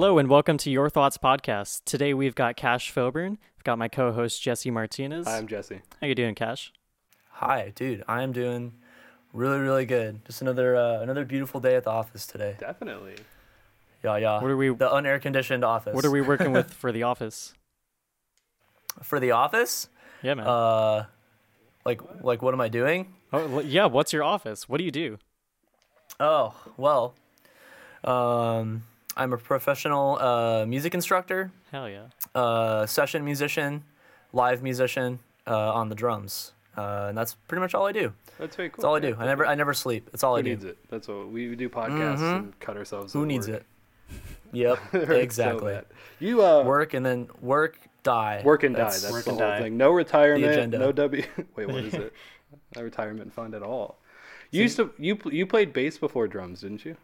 Hello and welcome to Your Thoughts podcast. Today we've got Cash Filburn. I've got my co-host Jesse Martinez. I'm Jesse. How you doing, Cash? Hi, dude. I am doing really, really good. Just another uh, another beautiful day at the office today. Definitely. Yeah, yeah. What are we- The unair conditioned office. What are we working with for the office? for the office? Yeah, man. Uh, like like what am I doing? oh, yeah. What's your office? What do you do? Oh well, um, I'm a professional uh, music instructor, Hell yeah. uh, session musician, live musician uh, on the drums, uh, and that's pretty much all I do. That's very cool. That's all I do. I never I never sleep. That's all Who I do. needs it? That's what we do podcasts and cut ourselves. Who needs work. it? Yep, Hurts so exactly. you uh, work, work and then work die. work and die. That's- That's Work the and whole die. thing. No retirement. agenda. No W. Wait, what is it? No retirement fund at all. You used to you you played bass before drums, didn't you?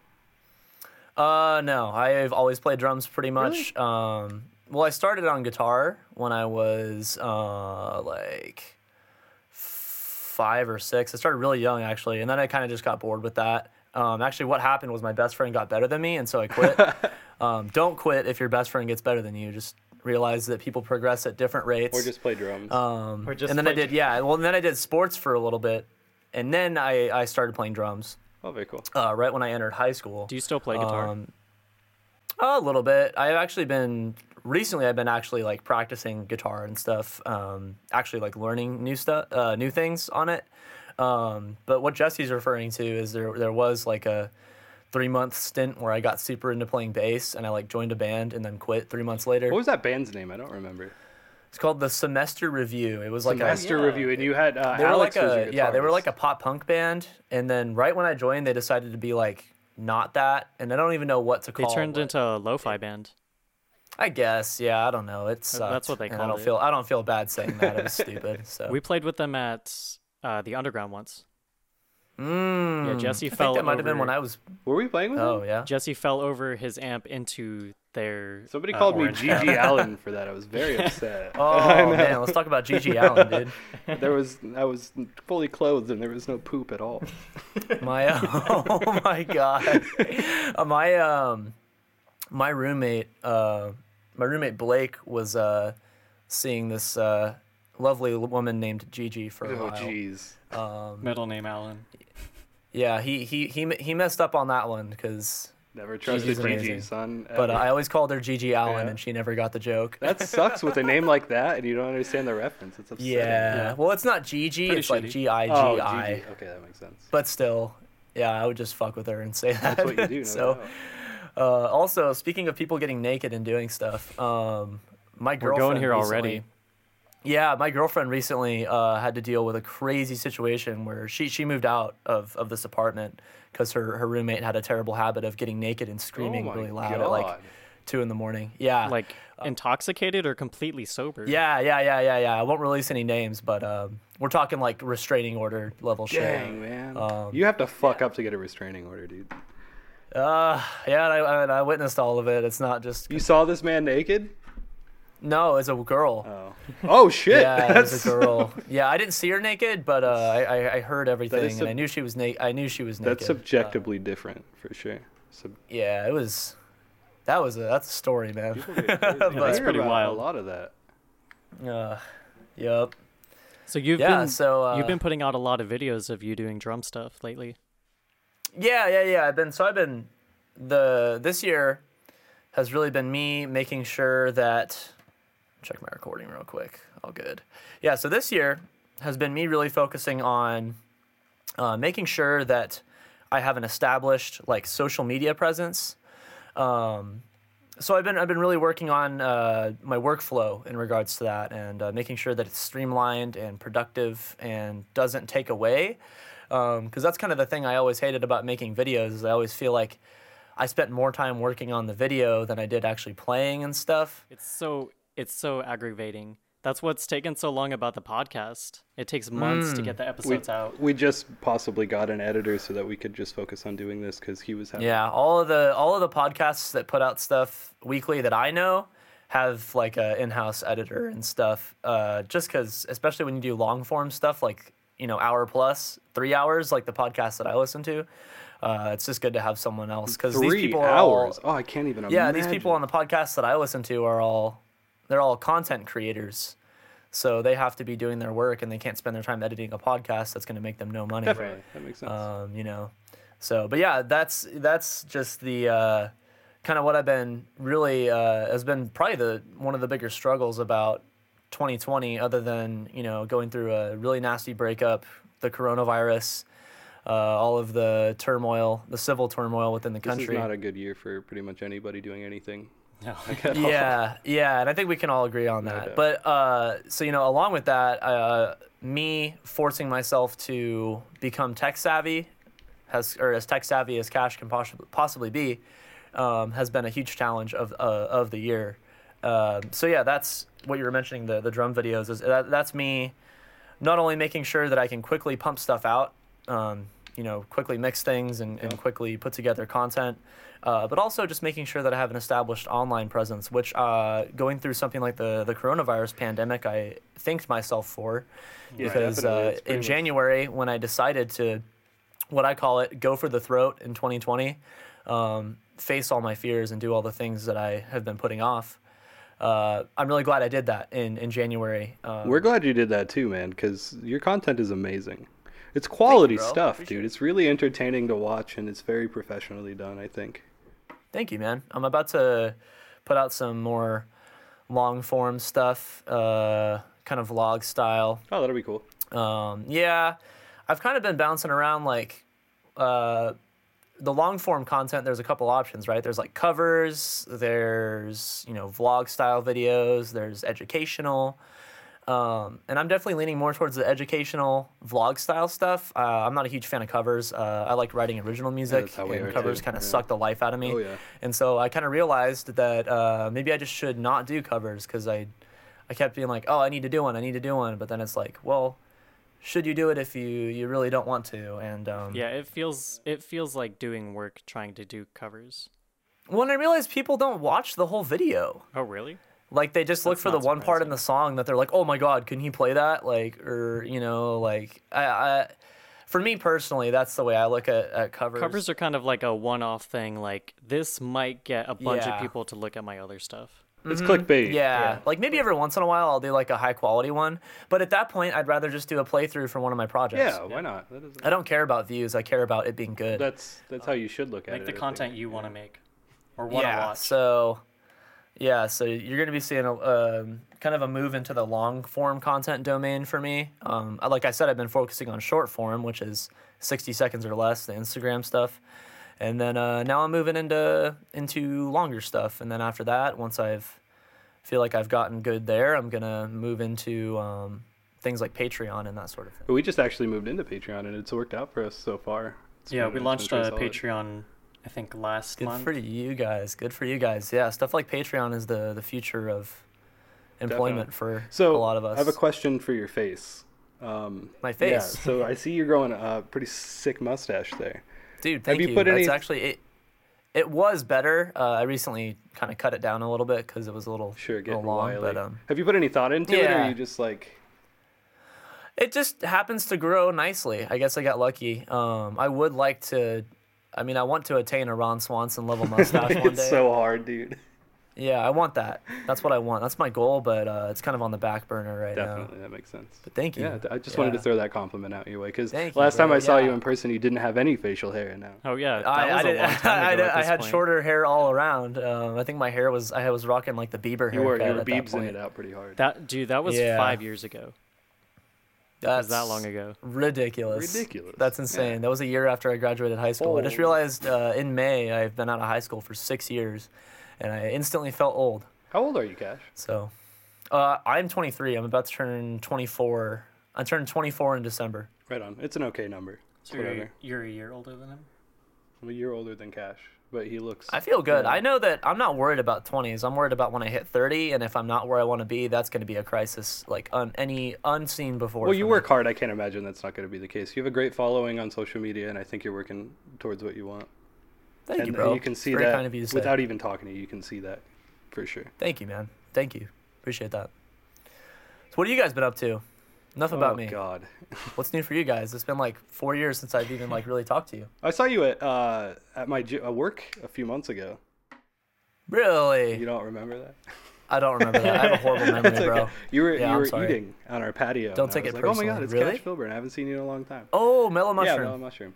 Uh, no, I've always played drums pretty much. Um, well, I started on guitar when I was uh like five or six. I started really young actually, and then I kind of just got bored with that. Um, actually, what happened was my best friend got better than me, and so I quit. um, don't quit if your best friend gets better than you. Just realize that people progress at different rates. Or just play drums? um, Or just and then I play- did yeah. Well, and then I did sports for a little bit, and then I I started playing drums. Oh, very cool. Uh, right when I entered high school. Do you still play guitar? Um, a little bit. I've actually been recently. I've been actually like practicing guitar and stuff. Um, actually, like learning new stuff, uh, new things on it. Um, but what Jesse's referring to is there there was like a three month stint where I got super into playing bass and I like joined a band and then quit three months later. What was that band's name? I don't remember. It's called the Semester Review. It was like a Semester review, and you had uh, they were Alex like was a your yeah they were like a pop punk band and then right when I joined they decided to be like not that and I don't even know what to call. they turned what- into a lo-fi band. I guess, yeah. I don't know. It's that's what they and I don't it. feel. I don't feel bad saying that. It was stupid. So We played with them at uh, the Underground once. Mm, Yeah, Jesse I think fell that might have been when I was. Were we playing with Oh them? yeah. Jesse fell over his amp into their. Somebody uh, called me orange Gigi Allen for that. I was very upset. Oh man, let's talk about GG Allin, dude. there was I was fully clothed and there was no poop at all. My oh my god. Uh, my um, my roommate uh, my roommate Blake was uh, seeing this uh, lovely woman named Gigi for a Oh while. jeez. Um, Middle name Allen. yeah, he he he he messed up on that one because. Never trusted Gigi's Gigi, amazing. son. But uh. I always called her GG Allin, Yeah. and she never got the joke. that sucks with a name like that, and you don't understand the reference. It's upsetting. Yeah. Yeah. Well, it's not Gigi. Pretty it's like shitty. G I G Oh, Gigi. Okay, that makes sense. But still, yeah, I would just fuck with her and say that. That's what you do. No so, uh, also speaking of people getting naked and doing stuff, um, my We're going here recently- already. Yeah, my girlfriend recently uh, had to deal with a crazy situation where she she moved out of, of this apartment because her, her roommate had a terrible habit of getting naked and screaming Oh really loud at like two in the morning. Yeah, Like intoxicated or completely sober? Yeah, yeah, yeah, yeah, yeah. I won't release any names, but um, we're talking like restraining order level Dang, shit. man. Um, you have to fuck up to get a restraining order, dude. Uh, yeah, and I, I, I witnessed all of it. It's not just You saw this man naked? No, it's a girl. Oh. Oh shit. yeah, it That's was a girl. Yeah, I didn't see her naked, but uh, I, I I heard everything, and I knew she was naked. I knew she was naked. That's Uh, subjectively different for sure. Sub- yeah, it was. That was a that's a story, man. people get crazy. But- I hear pretty wild. A lot of that. Uh, yep. So you've Yeah, been so, uh, you've been putting out a lot of videos of you doing drum stuff lately. Yeah, yeah, yeah. I've been so I've been the this year has really been me making sure that check my recording real quick. All good. Yeah, so this year has been me really focusing on uh, making sure that I have an established like social media presence. Um, so I've been I've been really working on uh, my workflow in regards to that and uh, making sure that it's streamlined and productive and doesn't take away. Because that's kind of the thing I always hated about making videos is I always feel like I spent more time working on the video than I did actually playing and stuff. It's so it's so aggravating. That's what's taken so long about the podcast. It takes months to get the We, episodes out. we just possibly got an editor so that we could just focus on doing this because he was having. Yeah, all of the all of the podcasts that put out stuff weekly that I know have like a in-house editor and stuff. Uh, just because, especially when you do long form stuff like you know hour plus, three hours, like the podcast that I listen to. uh, it's just good to have someone else because these people are all. Oh, I can't even. yeah, imagine. these people on the podcast that I listen to are all they're all content creators. So they have to be doing their work and they can't spend their time editing a podcast that's going to make them no money. Definitely, that makes sense. Um, you know. So, but yeah, that's that's just the uh, kind of what I've been really uh, has been probably the one of the bigger struggles about 2020 other than, you know, going through a really nasty breakup, the coronavirus, uh, all of the turmoil, the civil turmoil within the this country. is not a good year for pretty much anybody doing anything. No. all. yeah, yeah, and I think we can all agree on No that. doubt. But uh, so you know, along with that, uh, me forcing myself to become tech savvy, has or as tech savvy as Cash can possibly possibly be, um, has been a huge challenge of uh, of the year. Um, so yeah, that's what you were mentioning the the drum videos is that, that's me, not only making sure that I can quickly pump stuff out, um, you know, quickly mix things and, and quickly put together content, uh, but also just making sure that I have an established online presence, which uh, going through something like the, the coronavirus pandemic, I thanked myself for. Yeah, because uh, in much- January, when I decided to, what I call it, go for the throat in 2020, um, face all my fears and do all the things that I have been putting off. Uh, I'm really glad I did that in, in January. Um, We're glad you did that too, man, because your content is amazing. It's quality bro. stuff, Appreciate dude. it. It's really entertaining to watch, and it's very professionally done. I think. Thank you, man. I'm about to put out some more long form stuff, uh, kind of vlog style. Oh, that'll be cool. Um, yeah, I've kind of been bouncing around like uh, the long form content. There's a couple options, right? There's like covers, there's you know vlog style videos, there's educational. Um, and I'm definitely leaning more towards the educational vlog style stuff. Uh, I'm not a huge fan of covers. Uh, I like writing original music, that's how we and covers kind of yeah. suck the life out of me. Oh, yeah. And so I kind of realized that uh, maybe I just should not do covers because I, I kept being like, oh, I need to do one, I need to do one, but then it's like, well, should you do it if you you really don't want to? And um, Yeah, it feels it feels like doing work trying to do covers. when I realized people don't watch the whole video, Oh, really? Like they just look That's for the not one part in the song that they're like, oh my god, can he play that? Like, or you know, like I, I for me personally, that's the way I look at, at covers. Covers are kind of like a one-off thing. Like this might get a bunch Yeah. of people to look at my other stuff. It's clickbait. Yeah. Yeah. like maybe every once in a while I'll do like a high quality one, but at that point I'd rather just do a playthrough from one of my projects. Yeah. Why not? I don't care about views. I care about it being good. that's that's how you should look at Make it. the content you want to make or want to yeah. watch. So, yeah. So you're gonna be seeing a um, kind of a move into the long form content domain for me. Um, like I said, I've been focusing on short form, which is 60 seconds or less, the Instagram stuff, and then uh, now I'm moving into into longer stuff. And then after that, once I've feel like I've gotten good there, I'm gonna move into um, things like Patreon and that sort of thing. But we just actually moved into Patreon, and it's worked out for us so far. It's yeah, been- we launched a solid. Patreon. I think last Good month. for you guys. Good for you guys. Yeah, stuff like Patreon is the the future of employment for So a lot of us. I have a question for your face. Um, My face. Yeah, so I see you're growing a pretty sick mustache there. dude. Thank you you. put That's any- actually it. It was better. Uh, I recently kind of cut it down a little bit because it was a little, Sure, little getting long. wily. But um, Have you put any thought into it, or are you just like? it just happens to grow nicely. I guess I got lucky. Um, I would like to. I mean, I want to attain a Ron Swanson level mustache one day. it's day. so hard, dude. Yeah, I want that. That's what I want. That's my goal, but uh, it's kind of on the back burner right now. Definitely, that makes sense. But thank you. Yeah, I just wanted to throw that compliment out your way because Thank you, last time bro. I saw you in person, you didn't have any facial hair. Now, Oh yeah, that I, was I, a did, long time I, ago. did- at I had point. shorter hair all around. Um, I think my hair was I was rocking like the Bieber hair. you were you were at that beebsing it out pretty hard. That dude, that was Yeah. five years ago. That was That's that long ago. Ridiculous. Ridiculous. That's insane. Yeah. That was a year after I graduated high school. I just realized uh, in May I've been out of high school for six years, and I instantly felt old. How old are you, Cash? So, uh, I'm 23. I'm about to turn 24. I turned 24 in December. Right on. It's an okay number. So you're, Whatever. you're a year older than him. I'm a year older than Cash, but he looks. I feel good. I know that I'm not worried about 20s. I'm worried about when I hit 30, and if I'm not where I want to be, that's going to be a crisis like un- any unseen before. Well, you me. work hard. I can't imagine that's not going to be the case. You have a great following on social media, and I think you're working towards what you want. Thank and you, bro. you can see that kind of you without even talking to you. You can see that for sure. Thank you, man. Thank you. Appreciate that. So, what have you guys been up to? Enough about oh, me. God. What's new for you guys? It's been like four years since I've even like really talked to you. I saw you at uh, at my gy- uh, work a few months ago. Really? You don't remember that? I don't remember that. I have a horrible memory, It's bro. You were Yeah, you were eating on our patio. Don't take it like, Oh my God, it's Really? Cash Filburn. I haven't seen you in a long time. Oh, mellow mushroom. Yeah, mellow mushroom.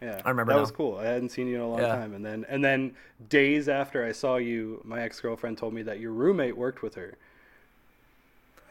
Yeah, I remember that now. was cool. I hadn't seen you in a long Yeah. time, and then and then days after I saw you, my ex girlfriend told me that your roommate worked with her,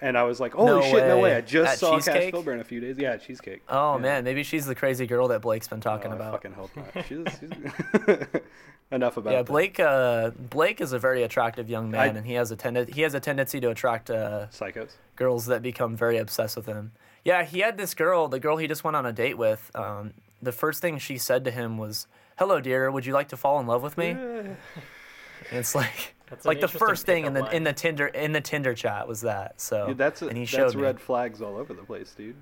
and I was like, "Holy No shit, no way!" way. I just At saw Cheesecake? Cash Filburn a few days. Yeah, cheesecake. Oh Yeah. man, maybe she's the crazy girl that Blake's been talking Oh, I about. fucking hope not. She's, she's... enough about Yeah, that. Blake. Uh, Blake is a very attractive young man, I- and he has a tend- he has a tendency to attract uh, Psychos. girls that become very obsessed with him. Yeah, he had this girl, the girl he just went on a date with. Um, the first thing she said to him was, "Hello, dear. Would you like to fall in love with me?" And it's like, That's like the first thing in the pickup in the Tinder in the Tinder chat was that. So Dude, that's a, and he that's showed me. red flags all over the place, dude.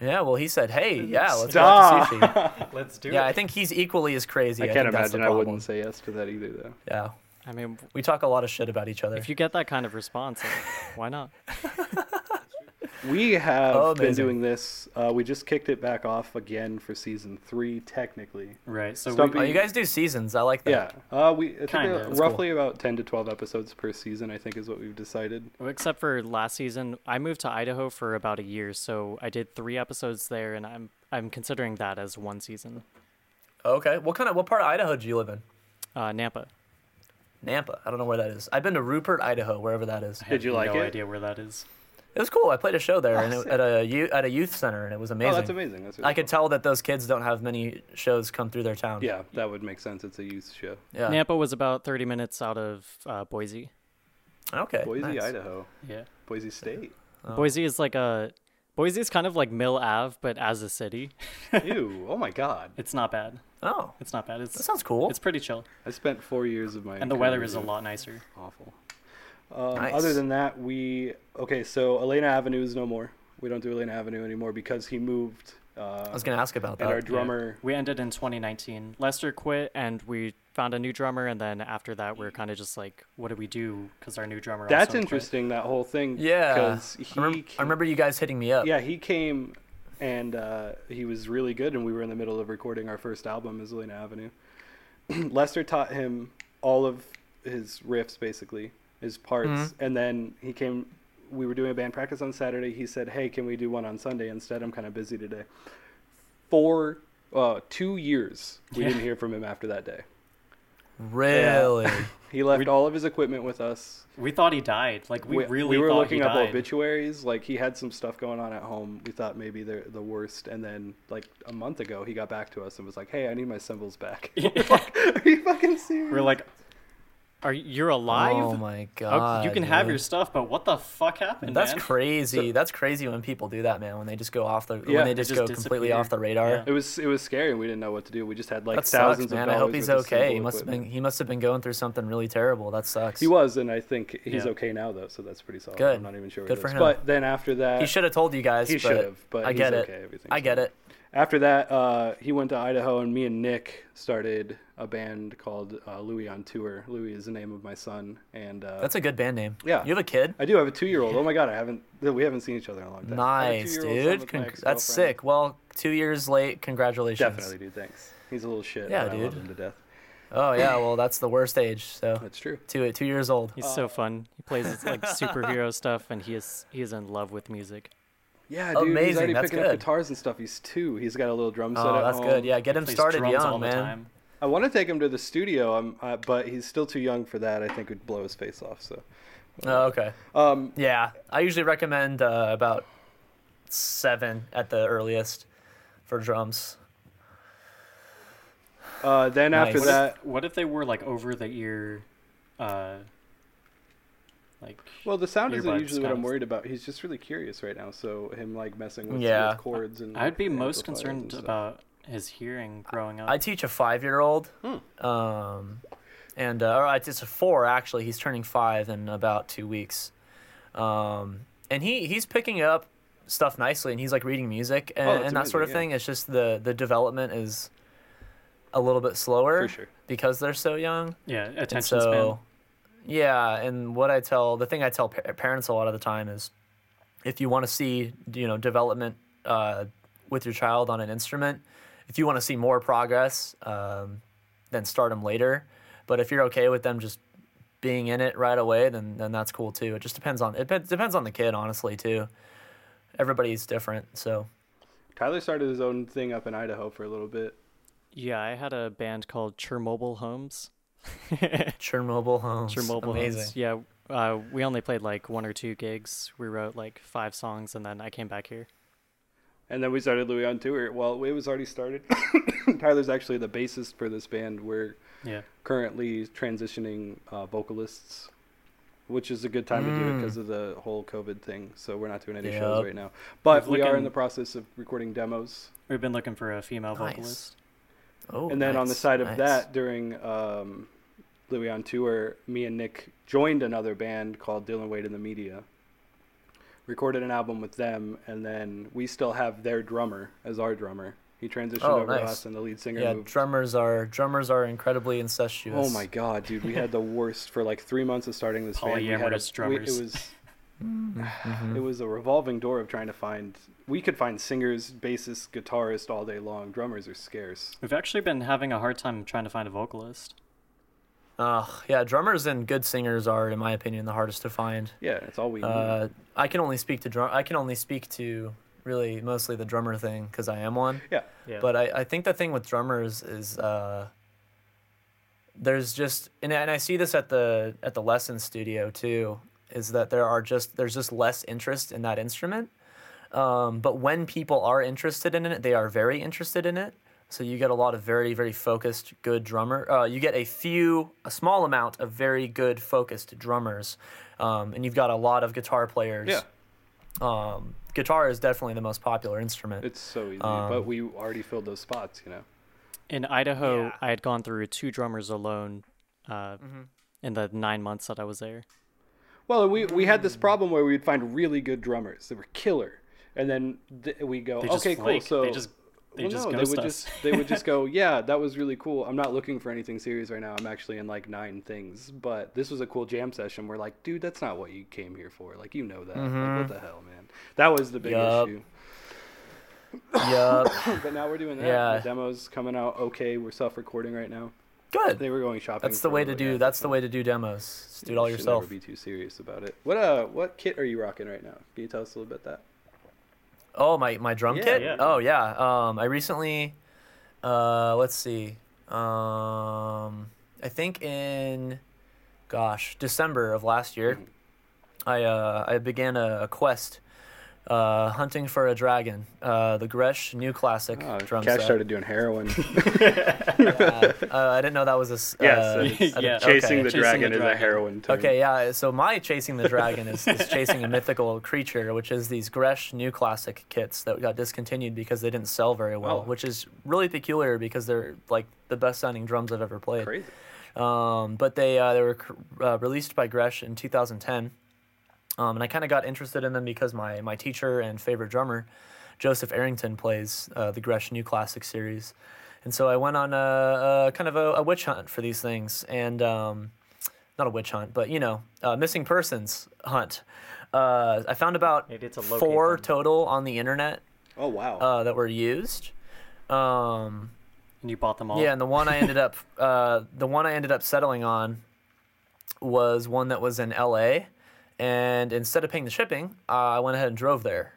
Yeah, well, he said, "Hey, yeah, let's go out to sushi." Let's do Yeah, it. I think he's equally as crazy. I I can't think that's the imagine I wouldn't say yes to that either, though. Yeah, I mean, we talk a lot of shit about each other. if you get that kind of response, like, why not? We have Oh, been doing this. Uh, we just kicked it back off again for season three, technically. Right. So Stumpy- oh, you guys do seasons. I like that. Yeah, uh, we Kinda. That's roughly about ten to twelve episodes per season. I think is what we've decided. Except for last season, I moved to Idaho for about a year, so I did three episodes there, and I'm I'm considering that as one season. Okay. What kind of what part of Idaho do you live in? Uh, Nampa. Nampa. I don't know where that is. I've been to Rupert, Idaho, wherever that is. Did you like no it? idea where that is. It was cool. I played a show there Oh, and it, at a youth, at a youth center, and it was amazing. Oh, that's amazing. That's really I could cool. tell that those kids don't have many shows come through their town. Yeah, that would make sense. It's a youth show. Yeah. Nampa was about 30 minutes out of uh, Boise. Okay. Boise, nice. Idaho, Yeah. Boise State. Oh. Boise is like a Boise is kind of like Mill Ave, but as a city. Ew! Oh my God! It's not bad. Oh, It's not bad. that sounds cool. it's pretty chill, I spent four years of my and the weather is a lot nicer. awful. Um, Nice. Other than that, we okay. So Elena Avenue is no more. We don't do Elena Avenue anymore because he moved. Uh, I was gonna ask about that. and our that. drummer. We ended in 2019. Lester quit, and we found a new drummer. And then after that, we're kind of just like, what do we do? Because our new drummer. That's also quit. interesting. That whole thing. Yeah. Because he. I, remember, I remember you guys hitting me up. Yeah, he came and uh, he was really good, and we were in the middle of recording our first album, as Elena Avenue. Lester taught him all of his riffs, basically, his parts, Mhm. and then he came. We were doing a band practice on Saturday. He said, "Hey, can we do one on Sunday instead? I'm kind of busy today." For uh, two years, we Yeah. didn't hear from him after that day. Really? He left We- all of his equipment with us. We thought he died. Like we, really we were thought looking he up died. obituaries. Like he had some stuff going on at home. We thought maybe they're the worst. And then like a month ago, he got back to us and was like, "Hey, I need my cymbals back." Are you fucking serious? We're like, are you you're alive? Oh my Oh, god. you can have your stuff, but what the fuck happened? That's man? crazy. So- That's crazy when people do that, man. When they just go off the Yeah, when they they just, just go completely off the radar. Yeah. It was it was scary. and We didn't know what to do. We just had like that thousands sucks, man. of I hope he's okay. He cymbal must have been he must have been going through something really terrible. That sucks. He was, and I think he's Yeah. okay now though. So that's pretty solid. Good. I'm not even sure. Good what for it is. him. But then after that, He should have told you guys. He should have. But I he's get it. okay. Everything's I get fine. it. After that, uh, he went to Idaho, and me and Nick started a band called uh, Louis on Tour. Louis is the name of my son, and uh, That's a good band name. Yeah. You have a kid? I do I have a two-year-old. Oh my god, I haven't. We haven't seen each other in a long time. I have a Nice, dude. Con- that's sick. Well, two years late. Congratulations. Definitely, dude. Thanks. He's a little shit. Yeah, but I love him to death. Oh yeah. Well, that's the worst age. So That's true. two two years old. He's so fun. He plays like superhero stuff, and he is he is in love with music. Yeah, dude. He's already that's picking up guitars and stuff. He's two. He's got a little drum set Oh, at that's home. good. Yeah, get him started drums all young, the man. time. I want to take him to the studio, um, uh, but he's still too young for that. I think it would blow his face off. So, Oh, okay. um, Yeah, I usually recommend uh, about seven at the earliest for drums. uh, then after Nice. that, What if they were like over the ear, uh, like well, the sound isn't usually what I'm worried about. He's just really curious right now. So him like messing with, Yeah. with chords and. I'd be most concerned about his hearing growing up. I teach a five-year-old, Hmm. um, and uh, or it's a four actually. He's turning five in about two weeks, um, and he he's picking up stuff nicely, and he's like reading music and, Oh, that's and that sort of amazing, thing. It's just the the development is a little bit slower For sure. because they're so young. yeah, attention so, span. Yeah, and what I tell the thing I tell pa- parents a lot of the time is, if you want to see you know development uh, with your child on an instrument, if you want to see more progress, um, then start them later. But if you're okay with them just being in it right away, then then that's cool too. It just depends on it depends on the kid, honestly too. Everybody's different, so Tyler started his own thing up in Idaho for a little bit. Yeah, I had a band called Chernobyl Homes. Chernobyl homes, Chernobyl amazing. Homes. Yeah, uh, we only played like one or two gigs. We wrote like five songs, and then I came back here. And then we started Louis on tour. Well, it was already started. Tyler's actually the bassist for this band. We're Yeah. currently transitioning uh, vocalists, which is a good time to do it Mm. because of the whole COVID thing. So we're not doing any Yep. shows right now. But We've we are in the process of recording demos. We've been looking for a female Nice. vocalist. Oh, and then on the side of nice. that, during um, Louis on tour, me and Nick joined another band called Dylan Wade in the Media. Recorded an album with them, and then we still have their drummer as our drummer. He transitioned Oh, over to us, and the lead singer yeah, moved. drummers are drummers are incredibly incestuous. Oh my god, dude! We had the worst for like three months of starting this band. We had a, Polyamorous we, drummers. it was Mhm. it was a revolving door of trying to find. We could find singers, bassists, guitarists all day long. Drummers are scarce. We've actually been having a hard time trying to find a vocalist. Ugh, yeah, drummers and good singers are, in my opinion, the hardest to find. Yeah, it's all we need. Uh, I can only speak to drum. I can only speak to really mostly the drummer thing because I am one. yeah, Yeah. But I, I think the thing with drummers is uh, there's just and, and I see this at the at the lesson studio too is that there are just there's just less interest in that instrument. Um, but when people are interested in it, they are very interested in it. So you get a lot of very very focused good drummer. Uh, you get a few a small amount of very good focused drummers, um, and you've got a lot of guitar players. yeah. Um, guitar is definitely the most popular instrument. It's so easy, Um, but we already filled those spots. You know. In Idaho, Yeah. I had gone through two drummers alone uh, Mm-hmm. in the nine months that I was there. Well, we we had this problem where we'd find really good drummers that were killer, and then th- we go, They just okay, cool. flake. So They just- they well, just no, they would us. just they would just go, yeah, that was really cool. I'm not looking for anything serious right now. I'm actually in like nine things, but this was a cool jam session. We're like, dude, that's not what you came here for. Like, you know that. Like, what the hell, man? That was the big Yup. issue. Yup. but now we're doing that. Yeah. The demo's coming out okay. We're self-recording right now. Good. They were going shopping. That's the way to do. bit, That's the way to do demos. Just do it all should yourself. Never be too serious about it. What uh, what kit are you rocking right now? Can you tell us a little bit that? Oh, my my drum Yeah, kit. yeah. Oh yeah. Um, I recently, uh, let's see. Um, I think in, gosh, December of last year, I uh I began a, a quest, uh, hunting for a dragon. Uh, the Gretsch New Classic Oh, drum Cash set. started doing heroin. Uh, uh, I didn't know that was a. s- yes, uh, it's- I didn't- Yeah. chasing okay. the Chasing dragon the is a heroin term. Okay, yeah. So my chasing the dragon is, is chasing a mythical creature, which is these Gretsch new classic kits that got discontinued because they didn't sell very well, Oh. which is really peculiar because they're like the best sounding drums I've ever played. Crazy. Um, but they uh, they were cr- uh, released by Gretsch in 2010, um, and I kind of got interested in them because my my teacher and favorite drummer, Joseph Arrington, plays uh, the Gretsch New Classic series, and so I went on a, a kind of a, a witch hunt for these things, and um, not a witch hunt, but you know, a missing persons hunt. Uh, I found about Maybe it's a locate four them. total on the internet Oh wow. uh, that were used. Um, And you bought them all. yeah, and the one I ended up uh, the one I ended up settling on was one that was in L.A. And instead of paying the shipping, uh, I went ahead and drove there.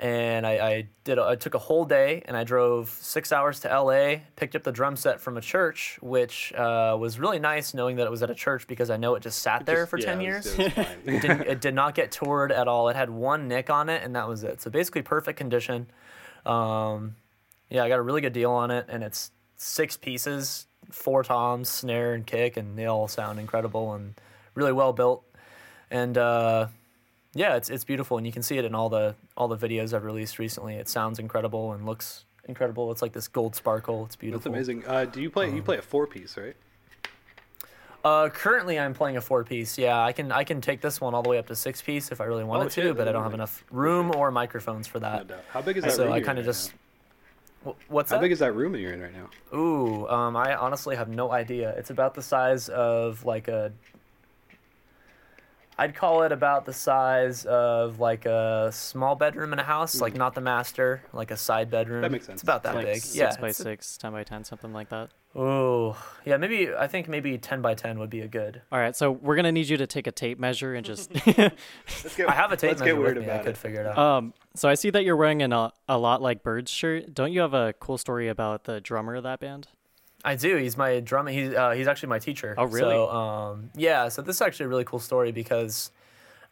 And I, I did. I took a whole day, and I drove six hours to L.A. Picked up the drum set from a church, which uh, was really nice, knowing that it was at a church because I know it just sat there Just- for yeah, ten it years was- it was it, didn't, it did not get toured at all. It had one nick on it, and that was it. So basically, perfect condition. Um, yeah, I got a really good deal on it, and it's six pieces, four toms, snare, and kick, and they all sound incredible and really well built. And uh, yeah, it's it's beautiful, and you can see it in all the all the videos I've released recently. It sounds incredible and looks incredible. It's like this gold sparkle. It's beautiful. That's amazing. Uh, do you play? you play a four piece, right? Uh, currently, I'm playing a four piece. Yeah, I can I can take this one all the way up to six piece if I really wanted Oh, shit, to, but I don't have enough room or microphones for that. doubt. How big is that So room? I kind of just. now? Wh- What's How that? big is that room that you're in right now? Ooh, um, I honestly have no idea. It's about the size of like a. I'd call it about the size of like a small bedroom in a house, like not the master, like a side bedroom. That makes sense. It's about that like big. six yeah. by it's- six, 10 by 10, something like that. Oh, yeah. Maybe I think maybe ten by ten would be a good. All right, so we're gonna need you to take a tape measure and just. Let's get, I have a tape let's measure get weird with me. I about could it. figure it out. um, so I see that you're wearing an, a, a lot like birds shirt. Don't you have a cool story about the drummer of that band? I do. He's my drummer. He's uh, he's actually my teacher. Oh, really? So, um, yeah. So this is actually a really cool story because,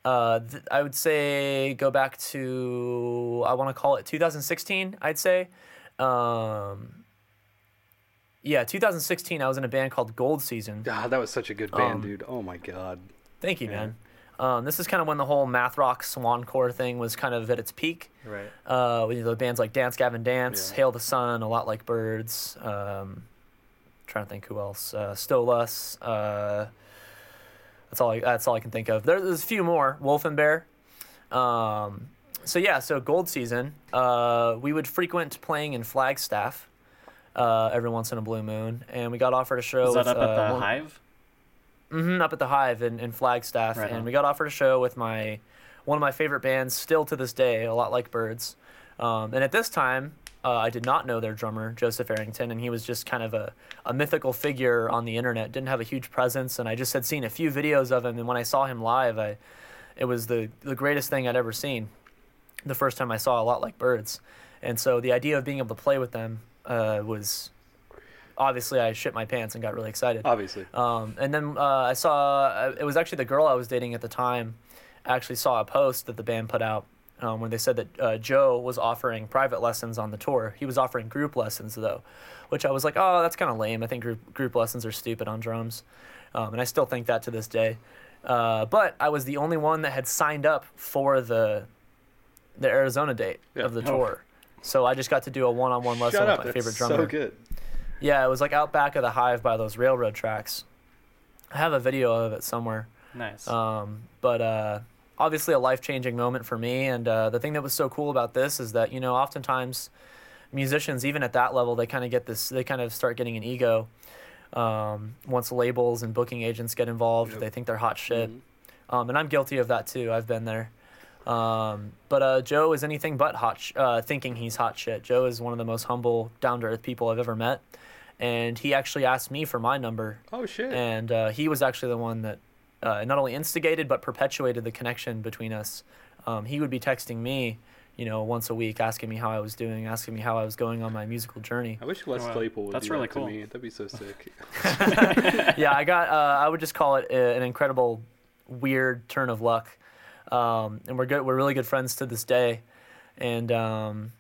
uh, th- I would say go back to I want to call it 2016. I'd say, um, yeah, 2016. I was in a band called Gold Season. God, that was such a good band, Um, dude. Oh my god. Thank you, Yeah. man. Um, this is kind of when the whole math rock swancore thing was kind of at its peak. Right. Uh, with the bands like Dance Gavin Dance, Yeah. Hail the Sun, A Lot Like Birds. Um, trying to think who else. Uh, Stolas. Uh, that's all. I, that's all I can think of. There, there's a few more. Wolf and Bear. Um, so yeah, so Gold Season. Uh, we would frequent playing in Flagstaff. Uh, every once in a blue moon, and we got offered a show. Is that with, up at uh, the one- Hive? hmm up at the Hive in, in Flagstaff, Right and on. we got offered a show with my one of my favorite bands, still to this day, a lot like Birds. Um, and at this time, uh, I did not know their drummer, Joseph Arrington, and he was just kind of a, a mythical figure on the internet. Didn't have a huge presence, and I just had seen a few videos of him. And when I saw him live, I it was the the greatest thing I'd ever seen. The first time I saw a lot like Birds, and so the idea of being able to play with them uh, was obviously I shit my pants and got really excited. Obviously. Um, and then uh, I saw uh, it was actually the girl I was dating at the time. Actually saw a post that the band put out um, where they said that uh, Joe was offering private lessons on the tour. He was offering group lessons though, which I was like, oh, that's kind of lame. I think group group lessons are stupid on drums, um, and I still think that to this day. Uh, but I was the only one that had signed up for the the Arizona date Yeah. of the Oh. tour. So I just got to do a one-on-one lesson Shut with up. my That's favorite drummer. so good. Yeah, it was like out back of the hive by those railroad tracks. I have a video of it somewhere. Nice. Um, but uh, obviously a life changing moment for me. And uh, the thing that was so cool about this is that, you know, oftentimes musicians, even at that level, they kind of get this, they kind of start getting an ego. Um, once labels and booking agents get involved, Yep. they think they're hot shit. Mhm. Um, and I'm guilty of that too. I've been there. Um, but uh, Joe is anything but hot, sh- uh, thinking he's hot shit. Joe is one of the most humble, down to earth people I've ever met. And he actually asked me for my number. Oh shit. And uh, he was actually the one that uh, not only instigated, but perpetuated the connection between us. Um, he would be texting me, you know, once a week, asking me how I was doing, asking me how I was going on my musical journey. I wish Les Wow. Claypool would That's do really that cool. to me. That'd be so sick. yeah, I got. Uh, I would just call it a, an incredible, weird turn of luck. Um, and we're good. We're really good friends to this day. And um,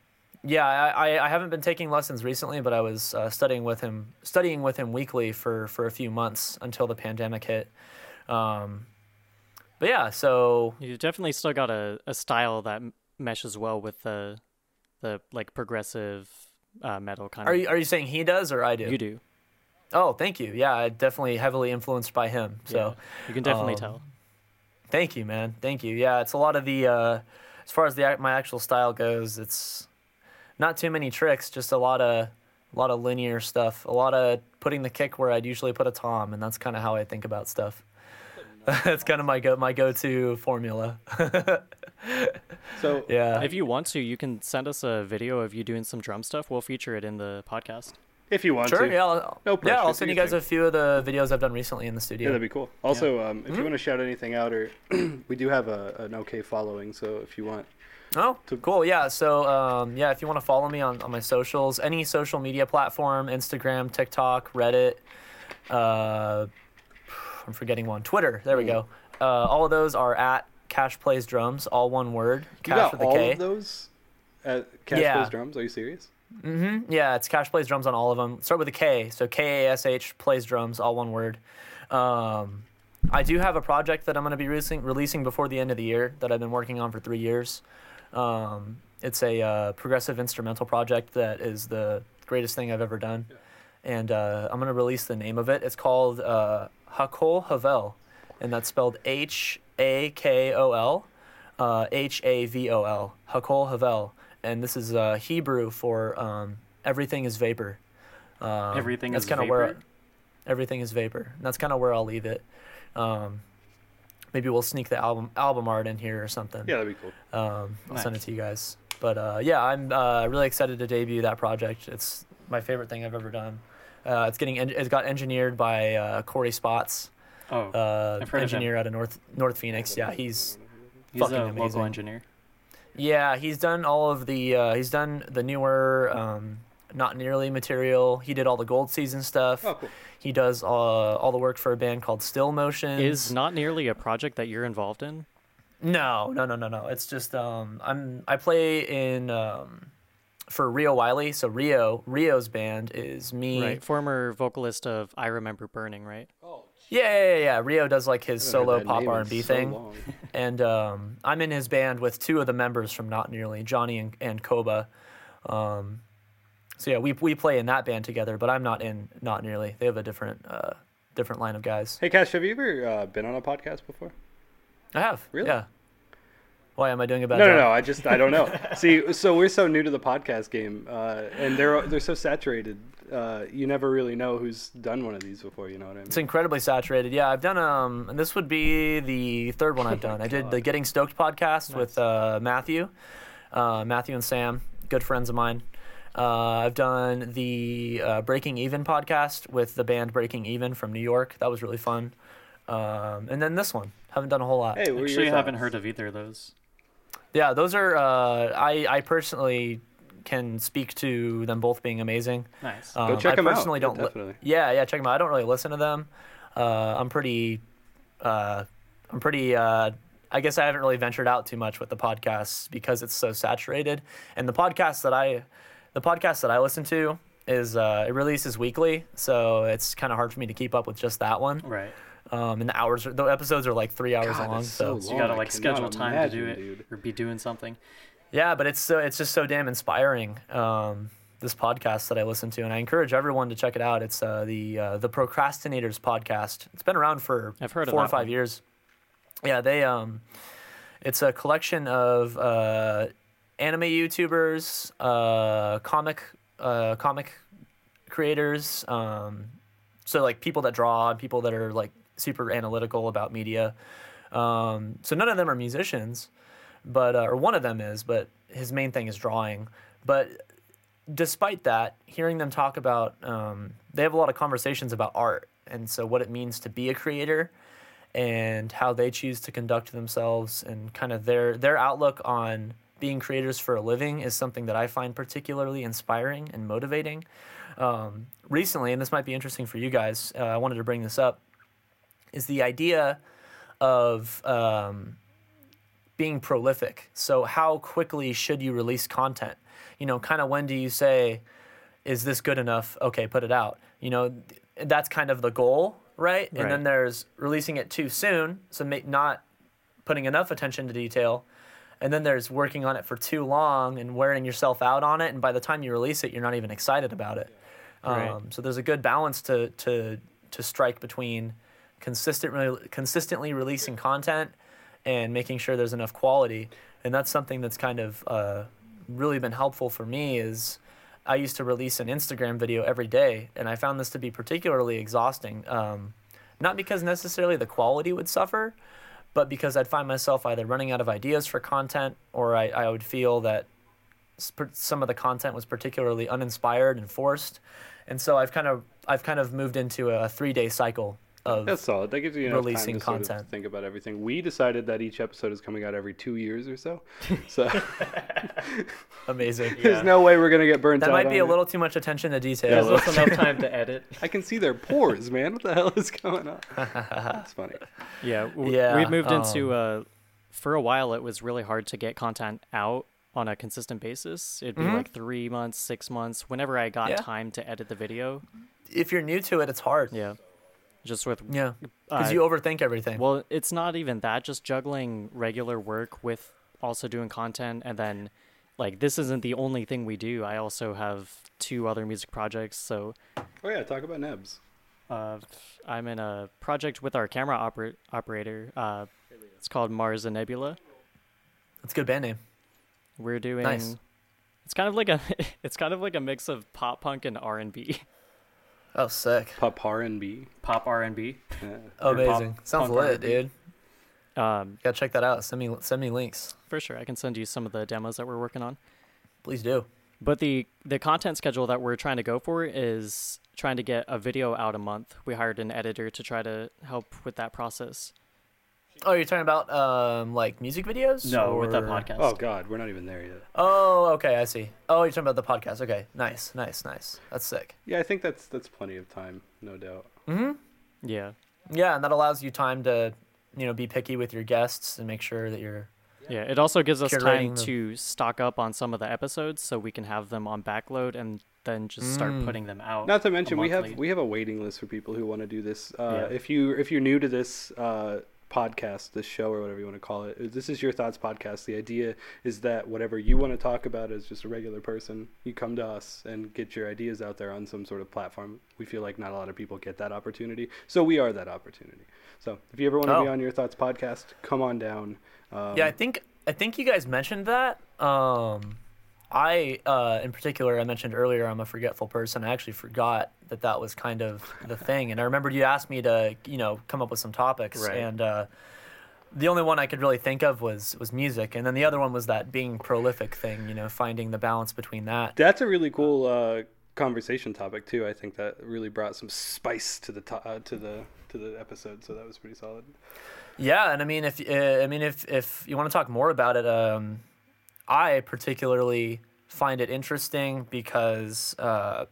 yeah, I, I, I haven't been taking lessons recently, but I was uh, studying with him, studying with him weekly for for a few months until the pandemic hit. Um, but yeah, so you definitely still got a, a style that meshes well with the the like progressive uh, metal kind are of. you are you saying he does or I do? You do. Oh, thank you. Yeah, I definitely heavily influenced by him. So. Yeah. you can definitely um, tell. Thank you, man. Thank you. Yeah, it's a lot of the uh, as far as the my actual style goes, it's not too many tricks, just a lot of a lot of linear stuff, a lot of putting the kick where I'd usually put a tom, and that's kind of how I think about stuff. that's kind of my go my go to formula. So yeah. If you want to, you can send us a video of you doing some drum stuff. We'll feature it in the podcast. if you want Sure. to, Yeah. I'll, No yeah. I'll send you guys thing. a few of the videos I've done recently in the studio. yeah, that'd be cool. Also, um, if Mhm. you want to shout anything out, or we do have a, an okay following, so if you want, Oh, To- cool. Yeah. So, um, yeah, if you want to follow me on, on my socials, any social media platform, Instagram, TikTok, Reddit, uh, I'm forgetting one, Twitter. There we Mm. go. Uh, all of those are at Cash Plays Drums, all one word. you Cash got with all K. of those at Cash Yeah. Plays Drums. Are you serious? Mm-hmm. Yeah, it's Cash Plays Drums on all of them. Start with a K. So K A S H Plays Drums, all one word. Um, I do have a project that I'm going to be releasing, releasing before the end of the year that I've been working on for three years. Um, it's a uh, progressive instrumental project that is the greatest thing I've ever done. And uh, I'm going to release the name of it. It's called uh, Hakol Havol, and that's spelled H A K O L uh, H A V O L, Hakol Havol, and this is uh, Hebrew for um, everything is vapor. Um, Everything that's is kinda where everything is vapor. And that's kind of where I'll leave it. Um, maybe we'll sneak the album album art in here or something. Yeah, that'd be cool. Um, I'll send it to you guys. But uh, yeah, I'm uh, really excited to debut that project. It's my favorite thing I've ever done. Uh, it's getting en- it got engineered by uh, Corey Spots, Oh, uh, I've heard of him. engineer out of North North Phoenix. Yeah, he's he's fucking a amazing. local engineer. yeah he's done all of the uh, he's done the newer um, not nearly material. He did all the gold season stuff. Oh, cool. He does uh, all the work for a band called Still Motion. Is not nearly a project that you're involved in. No, no, no, no, no. It's just um, I'm I play in um, for Rio Wiley. So Rio Rio's band is me. Right, former vocalist of "I Remember Burning." Right. Yeah, yeah, yeah, yeah. Rio does like his I haven't heard solo pop R and B so thing, long. and um, I'm in his band with two of the members from Not Nearly, Johnny and, and Koba. Um, so yeah, we we play in that band together, but I'm not in Not Nearly. They have a different uh, different line of guys. Hey, Cash, have you ever uh, been on a podcast before? I have. Really? Yeah. Why am I doing a bad No, job? no, no. I just I don't know. See, so we're so new to the podcast game, uh, and they're they're so saturated. Uh, you never really know who's done one of these before. You know what I mean? It's incredibly saturated. Yeah, I've done um, and this would be the third one I've done. I did the Getting Stoked podcast with uh, Matthew, uh, Matthew and Sam, good friends of mine. Uh, I've done the uh, Breaking Even podcast with the band Breaking Even from New York. That was really fun. Um, and then this one. Haven't done a whole lot. Hey, what Actually, your haven't heard of either of those. Yeah, those are. Uh, I I personally can speak to them both being amazing. Nice. Um, check I 'em out. personally Yeah, don't. li- definitely. yeah, yeah, check them out. I don't really listen to them. Uh, I'm pretty. Uh, I'm pretty. Uh, I guess I haven't really ventured out too much with the podcasts because it's so saturated. And the podcast that I, the podcast that I listen to is uh, it releases weekly, so it's kind of hard for me to keep up with just that one. right. Um, and the hours, are, the episodes are like three hours God, long. that's So, so So you gotta like schedule cannot time to do it dude. or be doing something. yeah, but it's so it's just so damn inspiring. Um, this podcast that I listen to, and I encourage everyone to check it out. It's uh, the uh, the Procrastinators podcast. It's been around for I've heard four or five one. years. Yeah, they um, it's a collection of uh, anime YouTubers, uh, comic uh, comic creators, um, so like people that draw, people that are like super analytical about media. Um, so none of them are musicians, but uh, or one of them is, but his main thing is drawing. But despite that, hearing them talk about, um, they have a lot of conversations about art, and so what it means to be a creator, and how they choose to conduct themselves, and kind of their their outlook on being creators for a living is something that I find particularly inspiring and motivating. Um, recently, and this might be interesting for you guys, uh, I wanted to bring this up, is the idea of um, being prolific. So, how quickly should you release content? You know, kind of when do you say, is this good enough? Okay, put it out. You know, th- that's kind of the goal, right? And then there's releasing it too soon, so not putting enough attention to detail. And then there's working on it for too long and wearing yourself out on it. And by the time you release it, you're not even excited about it. Right. Um, so there's a good balance to, to, to strike between consistently, consistently releasing content and making sure there's enough quality. And that's something that's kind of uh, really been helpful for me is I used to release an Instagram video every day, and I found this to be particularly exhausting. Um, not because necessarily the quality would suffer, but because I'd find myself either running out of ideas for content or I, I would feel that sp- some of the content was particularly uninspired and forced. And so I've kind of I've kind of moved into a three day cycle of That's solid. That gives you enough releasing time to sort of content. think about everything. We decided that each episode is coming out every two years or so. So amazing. there's no way we're gonna get burnt out. That out. might be a it. little too much attention to Yeah, detail. well- Just enough time to edit. I can see their pores, man. What the hell is going on? That's funny. Yeah, w- Yeah, we've moved um, into uh, for a while. It was really hard to get content out on a consistent basis. It'd be Mhm. like three months, six months, whenever I got Yeah. time to edit the video. if you're new to it, it's hard. Yeah, just with Yeah, because uh, you overthink everything. Well, it's not even that. Just juggling regular work with also doing content, and then like this isn't the only thing we do. I also have two other music projects. So Oh yeah, talk about Nebs. uh, I'm in a project with our camera oper- operator. Uh, it's called Mars and Nebula. that's a good band name. We're doing. Nice. It's kind of like a it's kind of like a mix of pop punk and R and B. Oh, sick. Pop R and B. Pop R and B. Yeah. Or pop- Amazing. Sounds punk lit, R&B. dude. Um, Gotta check that out. Send me send me links, for sure, I can send you some of the demos that we're working on. please do. But the the content schedule that we're trying to go for is trying to get a video out a month. We hired an editor to try to help with that process. Oh, you're talking about um like music videos? No, with that podcast. Oh God, we're not even there yet. Oh, okay, I see. Oh, you're talking about the podcast. Okay, nice, nice, nice. That's sick. Yeah, I think that's that's plenty of time, no doubt. Mm-hmm. Yeah. Yeah, and that allows you time to, you know, be picky with your guests and make sure that you're. Yeah, it also gives us time Curating the- to stock up on some of the episodes so we can have them on backload and then just start Mm. putting them out. Not to mention, we have we have a waiting list for people who want to do this. Uh, Yeah. If you if you're new to this uh, podcast, this show or whatever you want to call it, this is your thoughts podcast. The idea is that whatever you want to talk about as just a regular person, you come to us and get your ideas out there on some sort of platform. We feel like not a lot of people get that opportunity, so we are that opportunity. So if you ever want to be Oh. on your thoughts podcast, come on down. Um, yeah, I think I think you guys mentioned that. Um, I, uh, in particular, I mentioned earlier, I'm a forgetful person. I actually forgot that that was kind of the thing, and I remembered you asked me to, you know, come up with some topics, Right. and uh, the only one I could really think of was was music, and then the other one was that being prolific thing, you know, finding the balance between that. That's a really cool uh, conversation topic too. I think that really brought some spice to the to- uh, to the to the episode. So that was pretty solid. Yeah, and I mean, if uh, I mean, if if you want to talk more about it, um, I particularly find it interesting because, uh,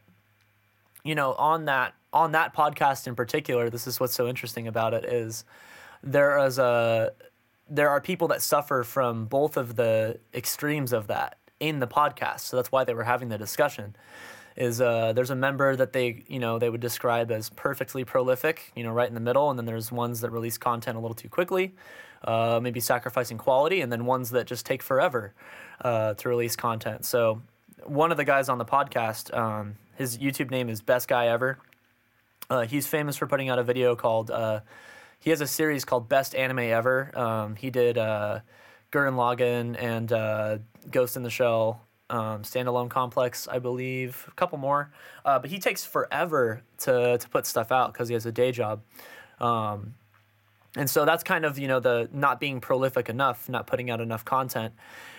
you know, on that on that podcast in particular, this is what's so interesting about it is there is a there are people that suffer from both of the extremes of that in the podcast. So that's why they were having the discussion. Is uh, there's a member that they you know they would describe as perfectly prolific, you know, right in the middle, and then there's ones that release content a little too quickly, uh, maybe sacrificing quality, and then ones that just take forever uh, to release content. So one of the guys on the podcast, um, his YouTube name is Best Guy Ever. Uh, he's famous for putting out a video called. Uh, he has a series called Best Anime Ever. Um, he did uh, Gurren Lagann and uh, Ghost in the Shell, um, Standalone Complex, I believe, a couple more. Uh, but he takes forever to to put stuff out because he has a day job. Um, and so that's kind of you know the not being prolific enough, not putting out enough content.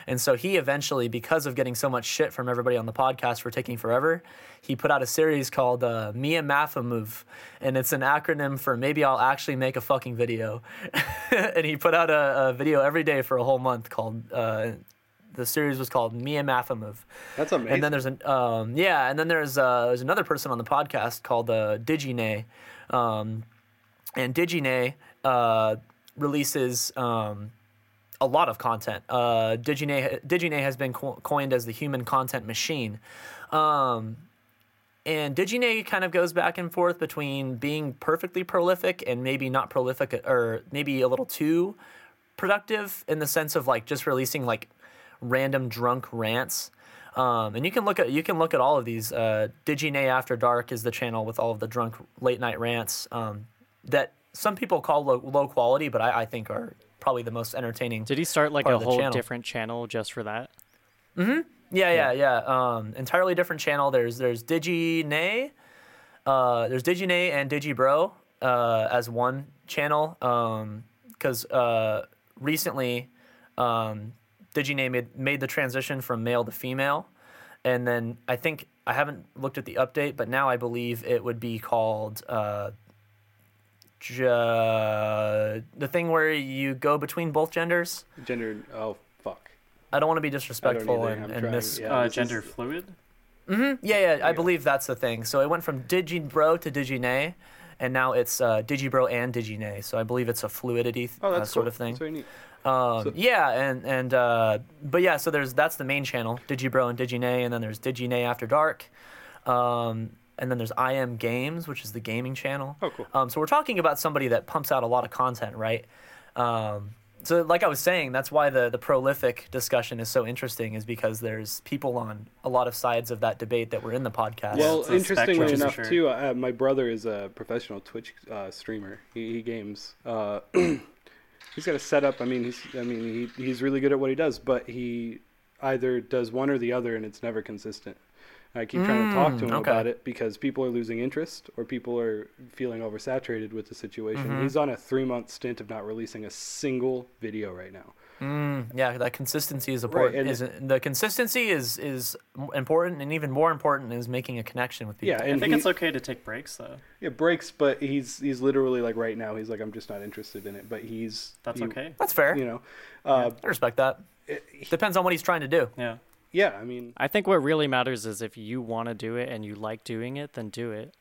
And so he eventually, because of getting so much shit from everybody on the podcast for taking forever, he put out a series called uh, Mia Maffa Move, and it's an acronym for maybe I'll actually make a fucking video. and he put out a, a video every day for a whole month called. Uh, the series was called Mia Maffa Move. That's amazing. And then there's an um, yeah, and then there's uh, there's another person on the podcast called uh, Digine, um, and Digine uh, releases um, a lot of content. Uh, Digine Digine has been co- coined as the human content machine. Um, and Digine kind of goes back and forth between being perfectly prolific and maybe not prolific or maybe a little too productive in the sense of like just releasing like random drunk rants. Um, and you can look at you can look at all of these. Uh, Digine After Dark is the channel with all of the drunk late night rants um, that some people call low, low quality, but I, I think are probably the most entertaining. Did he start like a whole channel. different channel just for that? Mm-hmm. Yeah, yeah, yeah. Um, entirely different channel. There's there's Digine, uh, there's Digine and Digibro uh, as one channel. Um, Because uh, recently, um, Digine made made the transition from male to female, and then I think I haven't looked at the update, but now I believe it would be called. Uh, ju- the thing where you go between both genders. Gender. Oh fuck. I don't want to be disrespectful either. and, I'm and miss yeah. this is- fluid. Mm-hmm. Yeah, yeah, I believe that's the thing. So it went from Digibro to Digine, and now it's uh, Digibro and Digine. So I believe it's a fluidity Oh, uh, sort cool. of thing. That's very neat. Um, So- yeah, and and uh, but yeah, so there's that's the main channel, Digibro and Digine, and then there's Digine After Dark, um, and then there's I Am Games, which is the gaming channel. Oh, cool. Um, so we're talking about somebody that pumps out a lot of content, right? Um, so like I was saying, that's why the the prolific discussion is so interesting, is because there's people on a lot of sides of that debate that were in the podcast. Well, it's interestingly spectrum enough, sure. too, uh, my brother is a professional Twitch uh, streamer. He, he games. Uh, he's got a setup. I mean, he's I mean he, he's really good at what he does, but he either does one or the other, and it's never consistent. I keep trying to talk to Mm, him okay. about it because people are losing interest or people are feeling oversaturated with the situation. Mhm. He's on a three month stint of not releasing a single video right now. Mm, yeah, that consistency is Right, important. and- is the consistency is is important, and even more important is making a connection with people. Yeah, I think he, it's okay to take breaks though. Yeah, breaks, but he's he's literally like right now he's like I'm just not interested in it. But he's That's he- okay. That's fair. You know, uh, I respect that. it- he- Depends on what he's trying to do. Yeah. Yeah. I mean, I think what really matters is if you want to do it and you like doing it, then do it.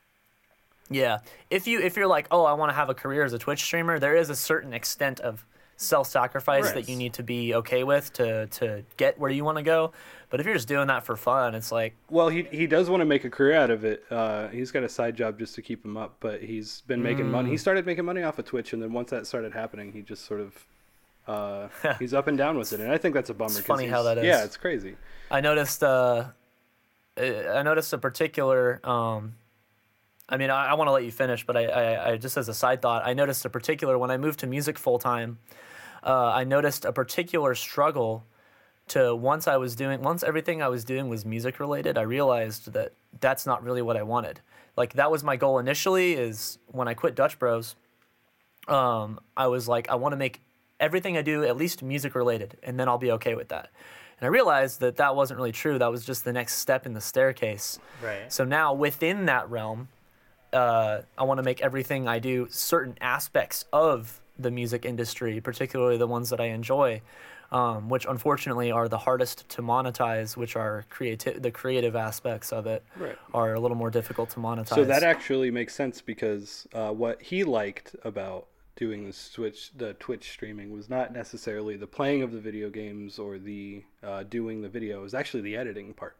Yeah. If you if you're like, oh, I want to have a career as a Twitch streamer, there is a certain extent of self-sacrifice that you need to be okay with to to get where you want to go. But if you're just doing that for fun, it's like, Well, he he does want to make a career out of it. Uh, he's got a side job just to keep him up, but he's been making money. Mm. He started making money off of Twitch, and then once that started happening, he just sort of uh, he's up and down with it, and I think that's a bummer. 'cause funny how that is. Yeah, it's crazy. I noticed uh, I noticed a particular. Um, I mean, I, I want to let you finish, but I, I, I just as a side thought, I noticed a particular when I moved to music full time. Uh, I noticed a particular struggle to once I was doing once everything I was doing was music related. I realized that that's not really what I wanted. Like that was my goal initially. Is when I quit Dutch Bros. Um, I was like, I want to make everything I do at least music related, and then I'll be okay with that. And I realized that that wasn't really true. That was just the next step in the staircase. Right. So now within that realm, uh, I want to make everything I do certain aspects of the music industry, particularly the ones that I enjoy, um, which unfortunately are the hardest to monetize, which are creative. The creative aspects of it Right. are a little more difficult to monetize. So that actually makes sense because uh, what he liked about doing the Twitch the Twitch streaming was not necessarily the playing of the video games or the uh, doing the video. It was actually the editing part.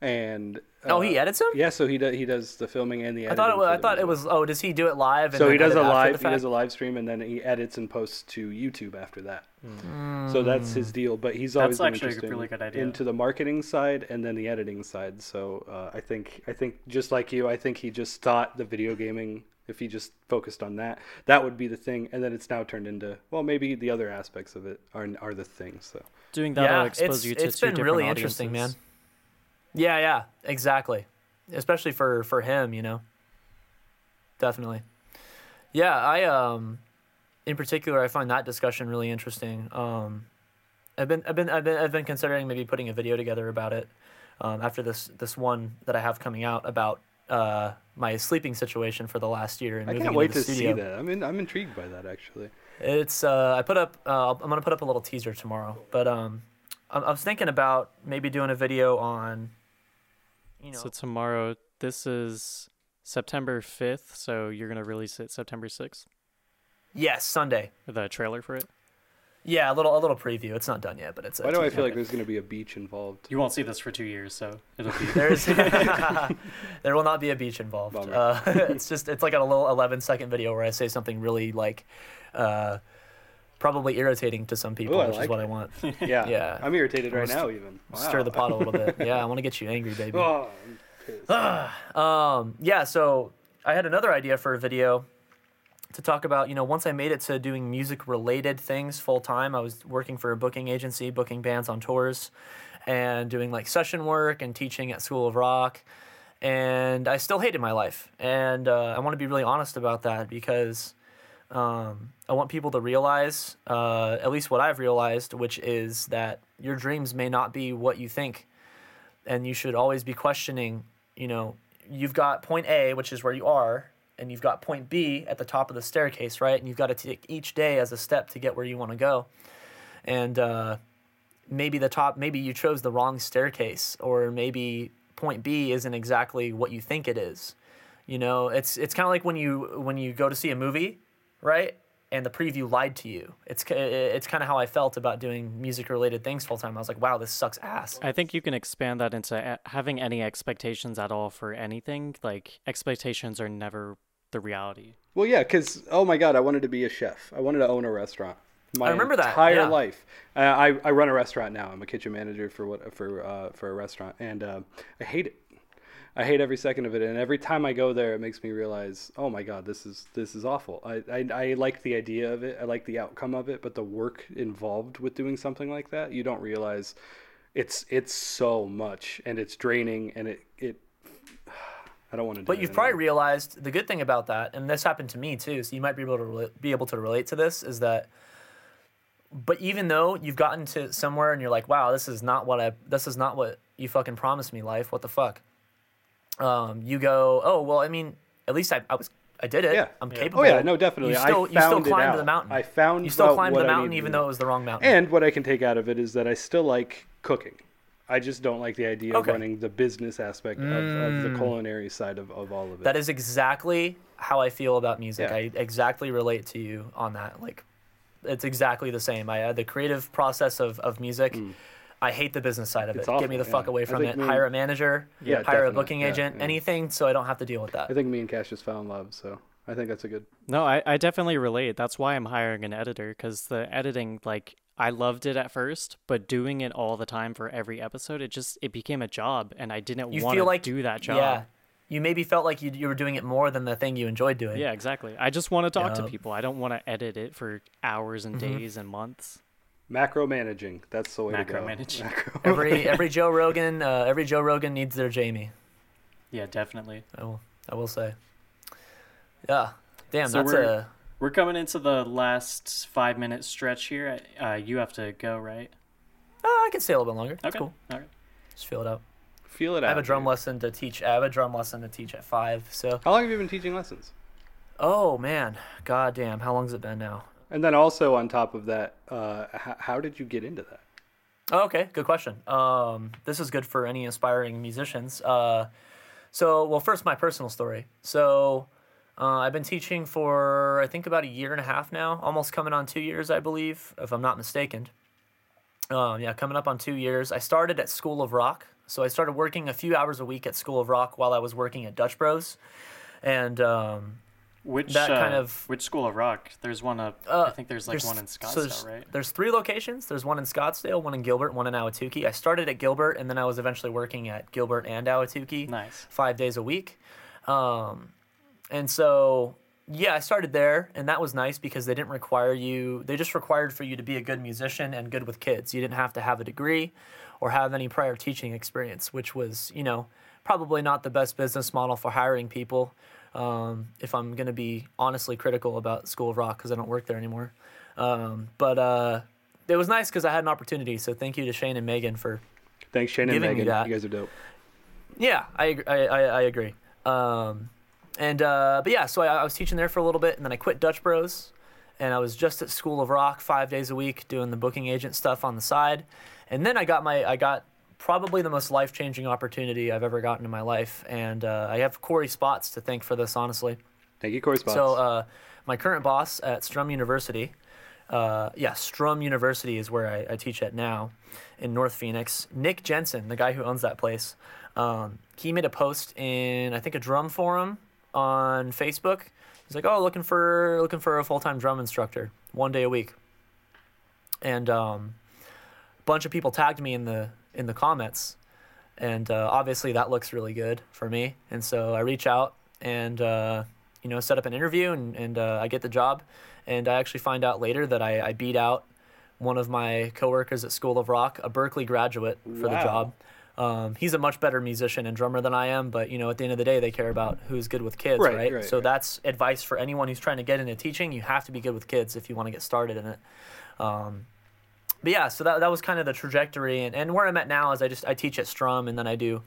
And oh, he uh, edits them. Yeah, so he does he does the filming and the I thought it was. I thought it was. Oh, does he do it live? And So he does a live he does a live stream and then he edits and posts to YouTube after that. So that's his deal. But he's always That's been actually a really good idea. into the marketing side and then the editing side. So uh, I think I think just like you, I think he just thought the video gaming. If he just focused on that, that would be the thing, and then it's now turned into well, maybe the other aspects of it are are the things. So Doing that yeah, will expose it's, you to it's two been different really interesting, man. Yeah, yeah, exactly. Especially for for him, you know. Definitely. Yeah, I um, in particular, I find that discussion really interesting. Um, I've been I've been I've been I've been considering maybe putting a video together about it. Um, after this this one that I have coming out about uh my sleeping situation for the last year and I moving can't into wait the to studio. see that. I mean, I'm intrigued by that actually. It's uh, I put up. Uh, I'm gonna put up a little teaser tomorrow, but um, I, I was thinking about maybe doing a video on, you know, So tomorrow, this is September 5th, so you're going to release it September 6th, yes, Sunday. the trailer for it. Yeah, a little a little preview. It's not done yet, but it's. a Why do I feel like there's going to be a beach involved? You won't see this for two years, so it'll be. There's there will not be a beach involved. Uh, it's just it's like a little 11 second video where I say something really like, uh, probably irritating to some people, Ooh, I which is what it. I want. Yeah, Yeah. I'm irritated right Almost now. Even Stir the pot a little bit. Yeah, I want to get you angry, baby. Oh, I'm pissed. Um, yeah, so I had another idea for a video to talk about, you know, once I made it to doing music related things full time, I was working for a booking agency, booking bands on tours and doing like session work and teaching at School of Rock. And I still hated my life. And uh, I want to be really honest about that because um, I want people to realize, uh, at least what I've realized, which is that your dreams may not be what you think and you should always be questioning you know you've got point a which is where you are and you've got point b at the top of the staircase right? And you've got to take each day as a step to get where you want to go. And uh, maybe the top maybe you chose the wrong staircase or maybe point b isn't exactly what you think it is. You know it's it's kind of like when you when you go to see a movie right? And the preview lied to you. It's it's kind of how i felt about doing music related things full time i was like wow this sucks ass. I think you can expand that into having any expectations at all for anything. Like, expectations are never the reality. Well, yeah, because oh my god, I wanted to be a chef. I wanted to own a restaurant. My remember that, entire yeah. life. Uh, I I run a restaurant now. I'm a kitchen manager for what for uh, for a restaurant, and uh, I hate it. I hate every second of it, and every time I go there, it makes me realize, oh my god, this is this is awful. I, I I like the idea of it. I like the outcome of it, but the work involved with doing something like that, you don't realize it's it's so much and it's draining and it it. I don't want to. Do But you've anymore. probably realized the good thing about that, and this happened to me too. So you might be able to rela- be able to relate to this. Is that, but even though you've gotten to somewhere and you're like, wow, this is not what I, this is not what you fucking promised me, life. What the fuck? Um, you go, oh well, I mean, at least I, I was, I did it. Yeah. I'm Yeah. capable. Oh yeah, no, definitely. You still, I you still climbed out. the mountain. I found you still climbed the mountain even though it was the wrong mountain. And what I can take out of it is that I still like cooking. I just don't like the idea Okay. Mm. of running the business aspect of, of the culinary side of, of all of it. That is exactly how I feel about music. Yeah. I exactly relate to you on that. Like, it's exactly the same. I uh, the creative process of, of music. I hate the business side of Mm. It's it. Get me the awful, fuck away from it. me- hire a manager. Yeah, hire a booking Yeah, agent. yeah. Anything, so I don't have to deal with that. I think me and Cash just fell in love, so I think that's a good. No, I, I definitely relate. That's why I'm hiring an editor because the editing, like, I loved it at first, but doing it all the time for every episode, it just it became a job, and I didn't you want feel to like do that job. Yeah, you maybe felt like you you were doing it more than the thing you enjoyed doing. Yeah, exactly. I just want to talk to people. I don't want to edit it for hours and Mm-hmm. days and months. Macro managing. That's the way to go. Macromanaging. Macro. Every every Joe Rogan, uh, every Joe Rogan needs their Jamie. Yeah, definitely. I will I will say. Yeah. Damn, So that's a We're coming into the last five minute stretch here. Uh, you have to go, right? Oh, I can stay a little bit longer. That's Okay. cool. All right. Just feel it out. Feel it out. I have a drum here. lesson to teach. I have a drum lesson to teach at five. So, How long have you been teaching lessons? oh man, god damn, how long's it been now? And then also on top of that, uh, h- how did you get into that? Oh, okay, good question. Um, this is good for any aspiring musicians. Uh, so, well, first, my personal story. So, uh, I've been teaching for I think about a year and a half now, almost coming on two years, I believe, if I'm not mistaken. Um, yeah, coming up on two years. I started at School of Rock. So I started working a few hours a week at School of Rock while I was working at Dutch Bros. And um, Which That kind uh, of- which school of rock? There's one up. Uh, I think there's like one in so Scottsdale, there's, right? There's three locations. There's one in Scottsdale, one in Gilbert, one in Ahwatukee. I started at Gilbert, and then I was eventually working at Gilbert and Ahwatukee Nice. five days a week. Um, and so, yeah, I started there, and that was nice because they didn't require you, they just required for you to be a good musician and good with kids. You didn't have to have a degree or have any prior teaching experience, which was, you know, probably not the best business model for hiring people. Um, if I'm going to be honestly critical about School of Rock because I don't work there anymore. Um, but uh, it was nice because I had an opportunity. So thank you to Shane and Megan for Thanks, Shane and Giving me Megan. that. You guys are dope. yeah, I I, I, I agree. Um, and uh, but yeah, so I, I was teaching there for a little bit, and then I quit Dutch Bros, and I was just at School of Rock five days a week doing the booking agent stuff on the side, and then I got my I got probably the most life changing opportunity I've ever gotten in my life, and uh, I have Corey Spots to thank for this, honestly. Thank you, Corey Spots. So uh, my current boss at Strum University, uh, yeah, Strum University is where I, I teach at now, in North Phoenix. Nick Jensen, the guy who owns that place, um, he made a post in I think a drum forum on Facebook. He's like, "Oh, looking for looking for a full time drum instructor, one day a week." And um, a bunch of people tagged me in the in the comments, and uh, obviously that looks really good for me. And so I reach out and uh, you know set up an interview, and and uh, I get the job. And I actually find out later that I, I beat out one of my coworkers at School of Rock, a Berklee graduate, for the job. Um, he's a much better musician and drummer than I am, but you know, at the end of the day, they care about who's good with kids, Right, right? right, so right. that's advice for anyone who's trying to get into teaching. You have to be good with kids if you want to get started in it. Um, but yeah, so that, that was kind of the trajectory, and, and where I'm at now is I just I teach at Strum, and then I do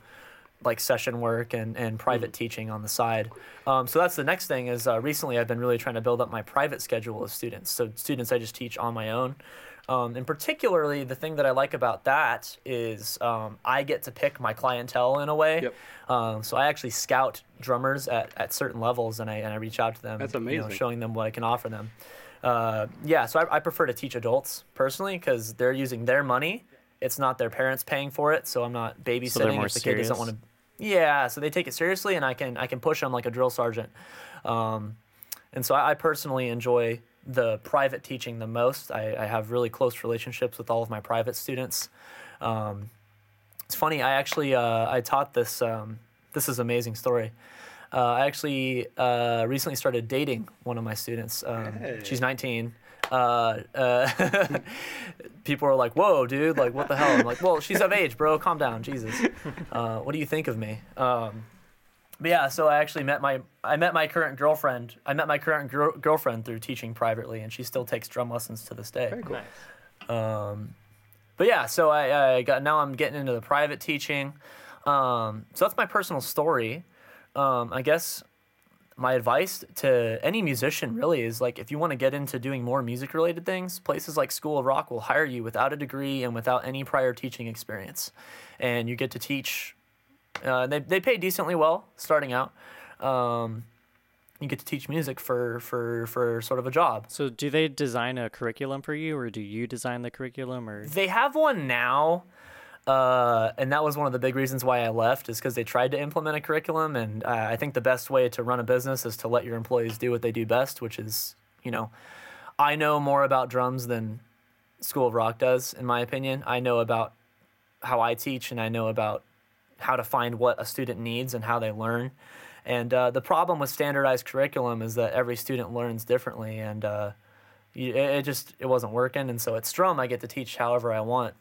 like session work and, and private teaching on the side. Um, so that's the next thing is uh, recently I've been really trying to build up my private schedule of students. So students I just teach on my own. Um, and particularly the thing that I like about that is um, I get to pick my clientele in a way. Yep. Um, so I actually scout drummers at, at certain levels and I, and I reach out to them. That's You know, amazing. showing them what I can offer them. Uh, yeah, so I, I prefer to teach adults personally because they're using their money. It's not their parents paying for it, so I'm not babysitting more if the kid doesn't want to. Yeah, so they take it seriously, and I can I can push them like a drill sergeant. Um, and so I, I personally enjoy the private teaching the most. I, I have really close relationships with all of my private students. Um, it's funny. I actually uh, I taught this. Um, this is an amazing story. Uh, I actually uh, recently started dating one of my students. Um, Hey. She's 19. uh, uh, people are like, "Whoa, dude! Like, what the hell?" I'm like, "Well, she's of age, bro. Calm down, Jesus. Uh, what do you think of me?" But yeah, so I actually met my I met my current girlfriend. I met my current gr- girlfriend through teaching privately, and she still takes drum lessons to this day. Very cool. Nice. Um, but yeah, so I, I got now I'm getting into the private teaching. Um, so that's my personal story. Um, I guess my advice to any musician really is like if you want to get into doing more music related things, places like School of Rock will hire you without a degree and without any prior teaching experience, and you get to teach. Uh, they they pay decently well starting out. Um, you get to teach music for for for sort of a job. So do they design a curriculum for you, or do you design the curriculum, or They have one now, uh, and that was one of the big reasons why I left. Is because they tried to implement a curriculum, and uh, I think the best way to run a business is to let your employees do what they do best, which is, you know, I know more about drums than School of Rock does, in my opinion. I know about how I teach, and I know about how to find what a student needs and how they learn. And uh, the problem with standardized curriculum is that every student learns differently, and uh, you, it, just it wasn't working. And so at Strum, I get to teach however I want.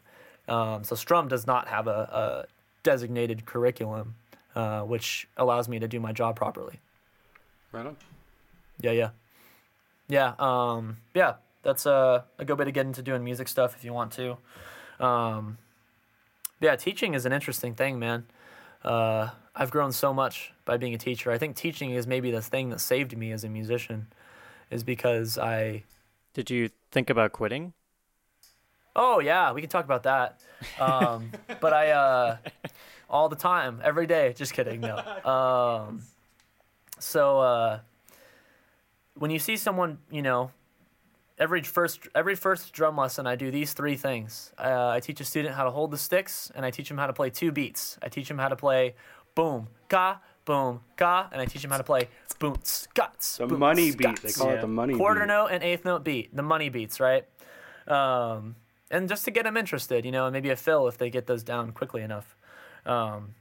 Um, so Strum does not have a, a designated curriculum, uh, which allows me to do my job properly. Right on. Yeah, yeah, yeah. Um, yeah, that's a, a good way to get into doing music stuff if you want to. Um, yeah, teaching is an interesting thing, man. Uh, I've grown so much by being a teacher. I think teaching is maybe the thing that saved me as a musician, is because I. did you think about quitting? Oh yeah, we can talk about that. Um, but I uh, all the time, every day. Just kidding. No. Um, so uh, when you see someone, you know, every first every first drum lesson, I do these three things. Uh, I teach a student how to hold the sticks, and I teach him how to play two beats. I teach him how to play boom ka boom ka, and I teach him how to play boom scots. The money beat. They call it the money quarter beat. note and eighth note beat, the money beats, right? Um, and just to get them interested, you know, and maybe a fill if they get those down quickly enough. Um,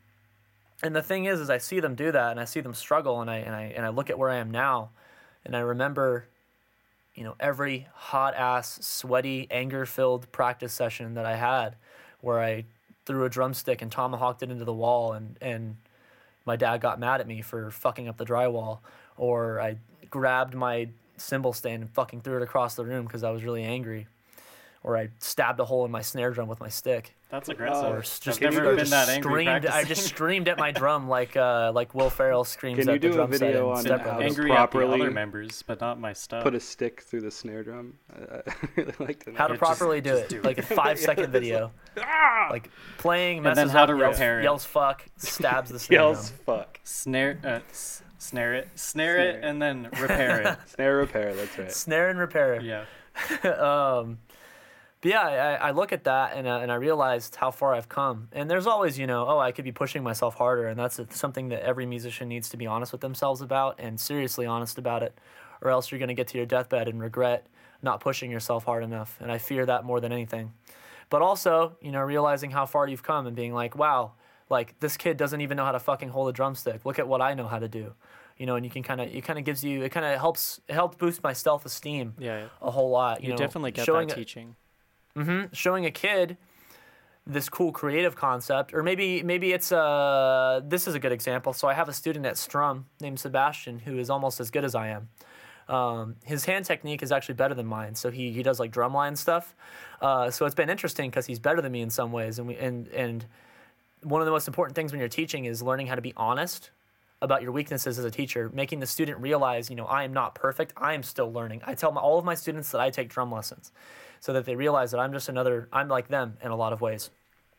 and the thing is, is I see them do that, and I see them struggle, and I and I and I look at where I am now, and I remember, you know, every hot ass, sweaty, anger filled practice session that I had, where I threw a drumstick and tomahawked it into the wall, and and my dad got mad at me for fucking up the drywall, or I grabbed my cymbal stand and fucking threw it across the room because I was really angry, or I stabbed a hole in my snare drum with my stick, That's aggressive. or Uh, s- can just, you or do- just that angry screamed. I just screamed at my drum like uh, like Will Ferrell screams Can you at the do a drum set video in on Step how Brothers. to Angry at the properly other members, but not my stuff. Put a stick through the snare drum. I, I really like to know. How to Yeah, just- properly do just it, do it. like a five second video, like playing, messes then how up, to yells, repair it. yells fuck, stabs the snare Yells drum. fuck. snare, uh, s- snare it, snare it, Snare. and then repair it. Snare repair. That's right. Snare and repair. it. Yeah. um, but yeah, I, I look at that and, uh, and I realized how far I've come. And there's always, you know, oh, I could be pushing myself harder. And that's something that every musician needs to be honest with themselves about and seriously honest about it. Or else you're going to get to your deathbed and regret not pushing yourself hard enough. And I fear that more than anything. But also, you know, realizing how far you've come and being like, wow, like this kid doesn't even know how to fucking hold a drumstick. Look at what I know how to do. You know, and you can kind of, it kind of gives you, it kind of helps, it helps boost my self esteem Yeah. a whole lot. You, You know, definitely get showing that teaching. Hmm showing a kid this cool creative concept or maybe maybe it's a. this is a good example so i have a student at strum named sebastian who is almost as good as i am um, his hand technique is actually better than mine so he, he does like drumline stuff uh, so it's been interesting because he's better than me in some ways and we and and one of the most important things when you're teaching is learning how to be honest about your weaknesses as a teacher, making the student realize, you know, I am not perfect. I am still learning. I tell my, all of my students that I take drum lessons so that they realize that I'm just another, I'm like them in a lot of ways.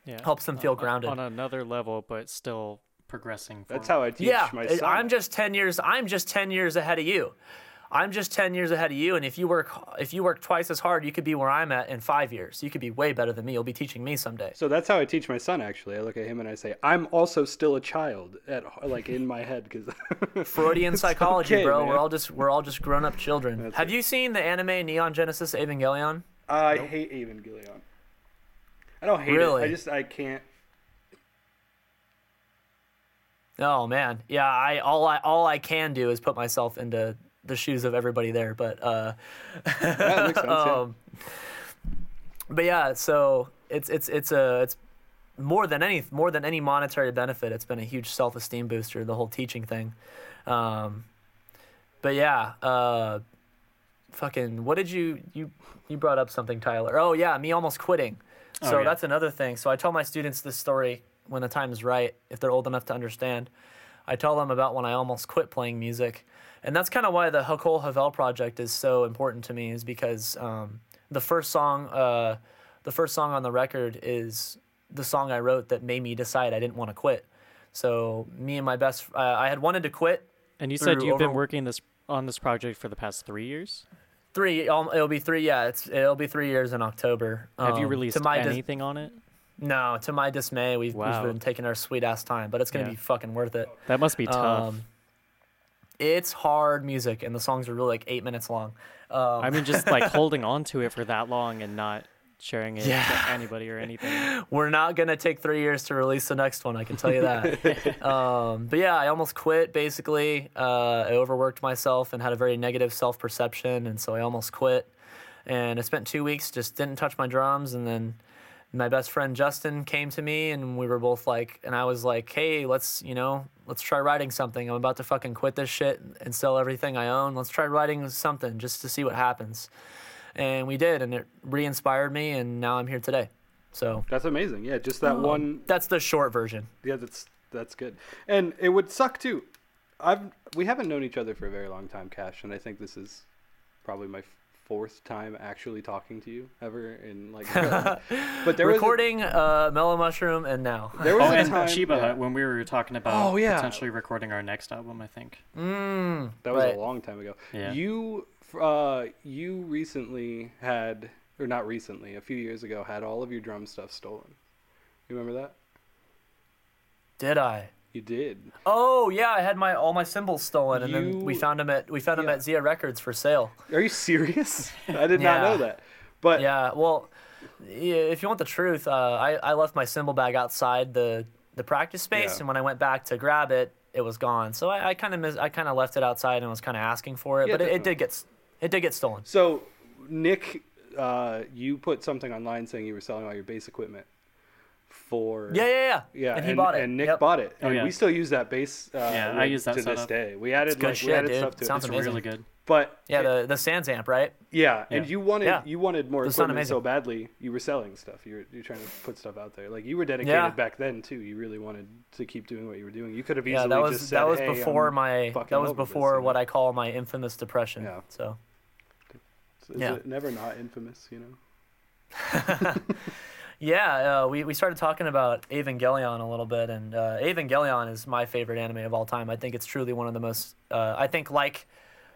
Yeah. Helps them feel On- grounded. on another level, but still progressing. That's how I teach yeah, my it- son. I'm just 10 years, I'm just 10 years ahead of you. I'm just 10 years ahead of you. And if you work, if you work twice as hard, you could be where I'm at in five years. You could be way better than me. You'll be teaching me someday. So that's how I teach my son. Actually, I look at him and I say, "I'm also still a child." At like in my head, because Freudian psychology, okay, bro. man. We're all just, we're all just grown up children. That's Have it. you seen the anime Neon Genesis Evangelion? I hate Evangelion. I don't hate Really? it. I just I can't. Oh man, yeah. I all I all I can do is put myself into the shoes of everybody there, but uh, that makes sense. yeah. um, but yeah, so it's it's it's a it's more than any more than any monetary benefit. It's been a huge self esteem booster. The whole teaching thing. Um, but yeah, uh, fucking. What did you you you brought up something, Tyler? Oh yeah, me almost quitting. Oh, So yeah. that's another thing. So I tell my students this story when the time is right, if they're old enough to understand. I tell them about when I almost quit playing music, and that's kind of why the Hakol Havol project is so important to me. Is because um, the first song, uh, the first song on the record is the song I wrote that made me decide I didn't want to quit. So me and my best, uh, I had wanted to quit And you said you've been working this on this project for the past three years. Three. It'll be three. Yeah, it's it'll be three years in October. Have you Um, released to my dis- anything on it? no, to my dismay, we've, Wow. we've been taking our sweet ass time, but it's gonna Yeah. be fucking worth it. That must be tough. Um, it's hard music, and the songs are really like eight minutes long. Um, I mean, just like holding on to it for that long and not sharing it Yeah. to anybody or anything. we're not gonna take three years to release the next one. I can tell you that. um, but yeah, I almost quit. Basically, uh, I overworked myself and had a very negative self perception, and so I almost quit. And I spent two weeks just didn't touch my drums, and then my best friend Justin came to me, and we were both like, and I was like, hey, let's you know, let's try writing something. I'm about to fucking quit this shit and sell everything I own. Let's try writing something just to see what happens. And we did, and it re-inspired me, and now I'm here today. So That's amazing. Yeah, just that um, one. That's the short version. Yeah, that's that's good. And it would suck too. I've we haven't known each other for a very long time, Cash, and I think this is probably my fourth time actually talking to you ever in like. but there was a- Recording uh, Mellow Mushroom and now. there was Oh, a and time. Chiba yeah, when we were talking about Oh, yeah. potentially recording our next album. I think. Mm, that was right. a long time ago. Yeah. You uh you recently had or not recently, a few years ago had all of your drum stuff stolen. You remember that? Did I? You did. Oh yeah, I had my all my cymbals stolen, and then we found them at we found them yeah. at Zia Records for sale. Are you serious? I did not know that. But Yeah, well, if you want the truth, uh, I I left my cymbal bag outside the the practice space, Yeah. and when I went back to grab it, it was gone. So I, kind of mis- I kind of left it outside and was kind of asking for it, Yeah, but it, it did get it did get stolen. So, Nick, uh, you put something online saying you were selling all your bass equipment for Yeah, yeah, yeah. yeah, and he bought it. And Nick Yep. bought it, Oh, and yeah. we still use that bass. Uh, Yeah, I rig use that to this setup. day. We added good like we added dude. stuff to Sounds it, It's amazing. really good. but Yeah, the the SansAmp, right? yeah, Yeah. and you wanted Yeah. you wanted more Those sound equipment so amazing. badly. You were selling stuff. You were you're trying to put stuff out there. Like you were dedicated Yeah. back then too. You really wanted to keep doing what you were doing. You could have easily Yeah, that was just said, that was "Hey, before I'm my fucking that was over this," before you know? what I call my infamous depression. Yeah. So Is yeah. it never not infamous? You know. yeah, uh, we we started talking about Evangelion a little bit, and uh, Evangelion is my favorite anime of all time. I think it's truly one of the most. Uh, I think like,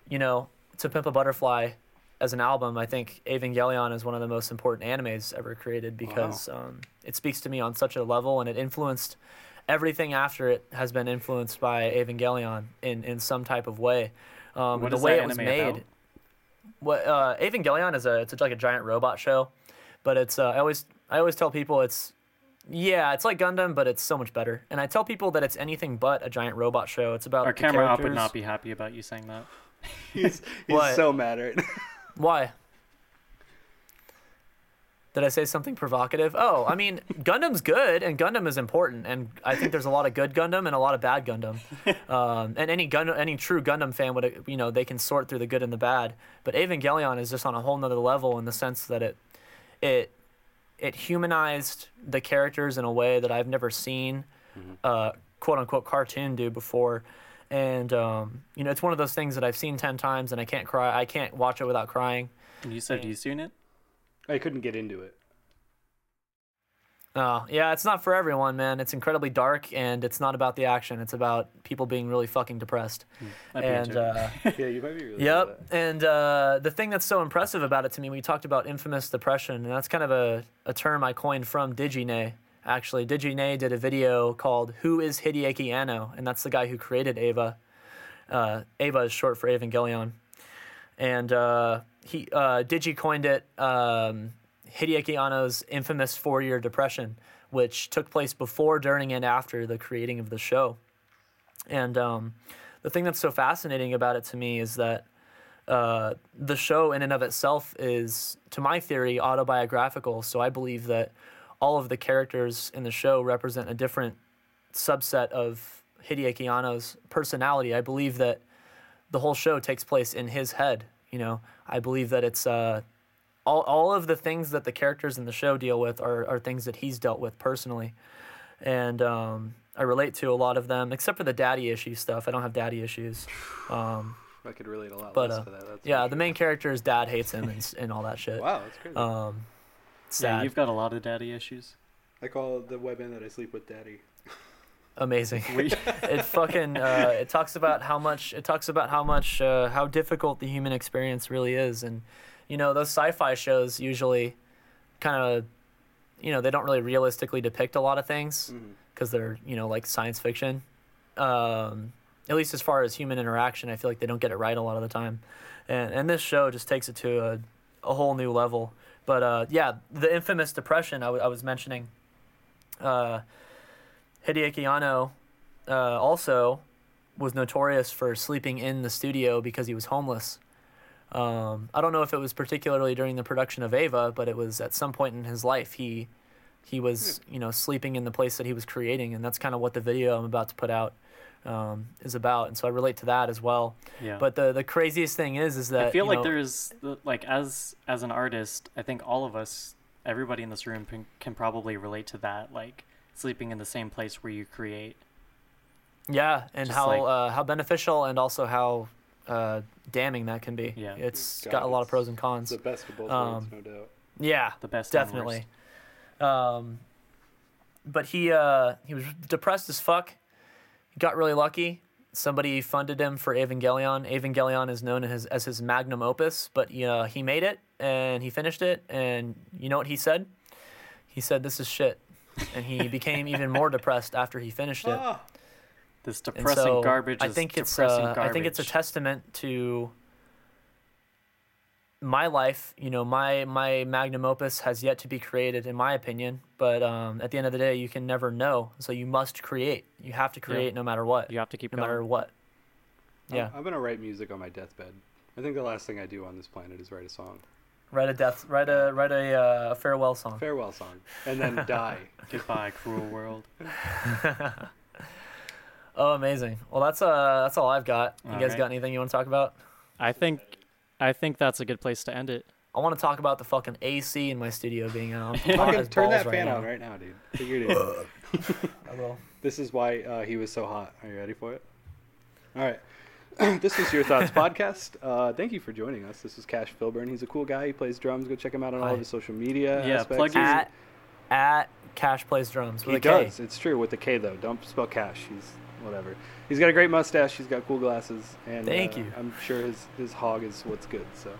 you know, To Pimp a Butterfly, as an album, I think Evangelion is one of the most important animes ever created because um, it speaks to me on such a level, and it influenced everything after it has been influenced by Evangelion in in some type of way. Um, the way it was made. about? What uh, Evangelion is a it's like a giant robot show, but it's uh, I always I always tell people it's yeah it's like Gundam, but it's so much better. And I tell people that it's anything but a giant robot show. It's about Our the camera op would not be happy about you saying that. He's he's so mad right now. Why? Did I say something provocative? Oh, I mean, Gundam's good and Gundam is important, and I think there's a lot of good Gundam and a lot of bad Gundam. Um, and any Gundam, any true Gundam fan would, you know, they can sort through the good and the bad. But Evangelion is just on a whole nother level in the sense that it, it, it humanized the characters in a way that I've never seen, uh, quote unquote, cartoon do before. And um, you know, it's one of those things that I've seen ten times, and I can't cry. I can't watch it without crying. And you said you seen it? I couldn't get into it. Oh, yeah, it's not for everyone, man. It's incredibly dark and it's not about the action. It's about people being really fucking depressed. Be and uh, Yeah, you might be really. yep. And uh, the thing that's so impressive about it to me, we talked about infamous depression, and that's kind of a, a term I coined from Digine. Actually, Digine did a video called "Who is Hideaki Anno?" and that's the guy who created Eva. Uh, Eva is short for Evangelion, and uh, he uh, Digi coined it um, Hideaki Anno's infamous four-year depression, which took place before, during, and after the creating of the show. And um, the thing that's so fascinating about it to me is that uh, the show in and of itself is, to my theory, autobiographical. So I believe that all of the characters in the show represent a different subset of Hideaki Anno's personality. I believe that the whole show takes place in his head. You know, I believe that it's uh, all all of the things that the characters in the show deal with are are things that he's dealt with personally, and um, I relate to a lot of them, except for the daddy issue stuff. I don't have daddy issues. Um, I could relate a lot But, less uh, to that. That's yeah, for the main character's dad hates him and, and all that shit. Wow, that's crazy. Um, Yeah, you've got a lot of daddy issues. I call the webin that I sleep with daddy. amazing. It fucking uh, it talks about how much it talks about how much uh, how difficult the human experience really is, and you know those sci-fi shows usually kind of you know they don't really realistically depict a lot of things because they're you know like science fiction. Um, at least as far as human interaction, I feel like they don't get it right a lot of the time, and and this show just takes it to a a whole new level. But uh, yeah, the infamous depression I, w- I was mentioning. Uh, Hideaki Anno uh, also was notorious for sleeping in the studio because he was homeless. Um, I don't know if it was particularly during the production of Eva, but it was at some point in his life he he was you know sleeping in the place that he was creating, and that's kind of what the video I'm about to put out um, is about. And so I relate to that as well. yeah. But the the craziest thing is is that I feel like know, there's like as as an artist, I think all of us, everybody in this room can, can probably relate to that. Like sleeping in the same place where you create. yeah, and just how like- uh, how beneficial and also how uh, damning that can be. Yeah. it's God, got a lot of pros and cons. It's the best of both Um, worlds, no doubt. Yeah, The best. definitely. Um, but he uh, he was depressed as fuck. He got really lucky. Somebody funded him for Evangelion. Evangelion is known as, as his magnum opus, but uh, he made it and he finished it. And you know what he said? He said, "This is shit," and he became even more depressed after he finished it. Ah, This depressing so garbage. I is think it's depressing uh, I think it's a testament to my life. You know, my my magnum opus has yet to be created, in my opinion. But um, at the end of the day, you can never know. So you must create. You have to create no matter what. You have to keep no going. matter what. I'm- Yeah. I'm, gonna write music on my deathbed. I think the last thing I do on this planet is write a song, Write a death. Write a write a uh, farewell song. farewell song, and then die. Goodbye, cruel world. Oh, amazing. Well, that's uh that's all I've got. You All guys right. got anything you want to talk about? I think, I think that's a good place to end it. I want to talk about the fucking AC in my studio being out. Fucking turn that fan on right now, dude. Figured it. I will. This is why uh, he was so hot. Are you ready for it? All right. this was Your Thoughts Podcast. Uh, thank you for joining us. This is Cash Filburn. He's a cool guy. He plays drums. Go check him out on all of his social media Yeah, aspects. plug your- At at Cash plays drums with he a K. does. It's true with the K though. Don't spell Cash. He's whatever. He's got a great mustache. He's got cool glasses, and Thank uh, you. I'm sure his his hog is what's good. So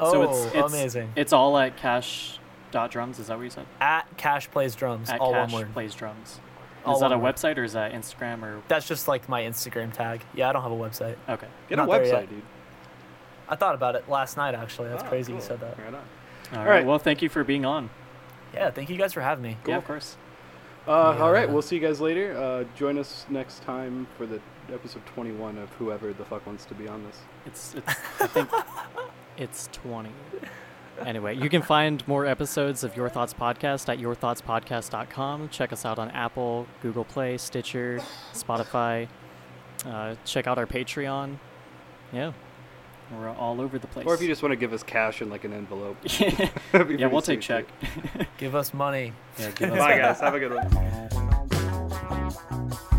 Oh, so it's, it's amazing. It's all at cash dot drums. Is that what you said? at Cash plays drums, At all cash one word. plays drums. All is that a word. website or is that Instagram or That's just like my Instagram tag. Yeah, I don't have a website. okay? get Not a website, dude. I thought about it last night actually. That's Ah, crazy cool. you said that. Right on. All All right. right. Well, thank you for being on. Yeah, thank you guys for having me. Yeah, of course. Uh, All right, we'll see you guys later. Uh, join us next time for the episode 21 of whoever the fuck wants to be on this. It's it's I think it's 20. Anyway, you can find more episodes of Your Thoughts Podcast at yourthoughtspodcast.com. Check us out on Apple, Google Play, Stitcher, Spotify. Uh, check out our Patreon. Yeah. We're all over the place. Or if you just want to give us cash in like an envelope. yeah, that'd be pretty we'll take check. Give us money. Yeah, give us Bye, guys. Have a good one.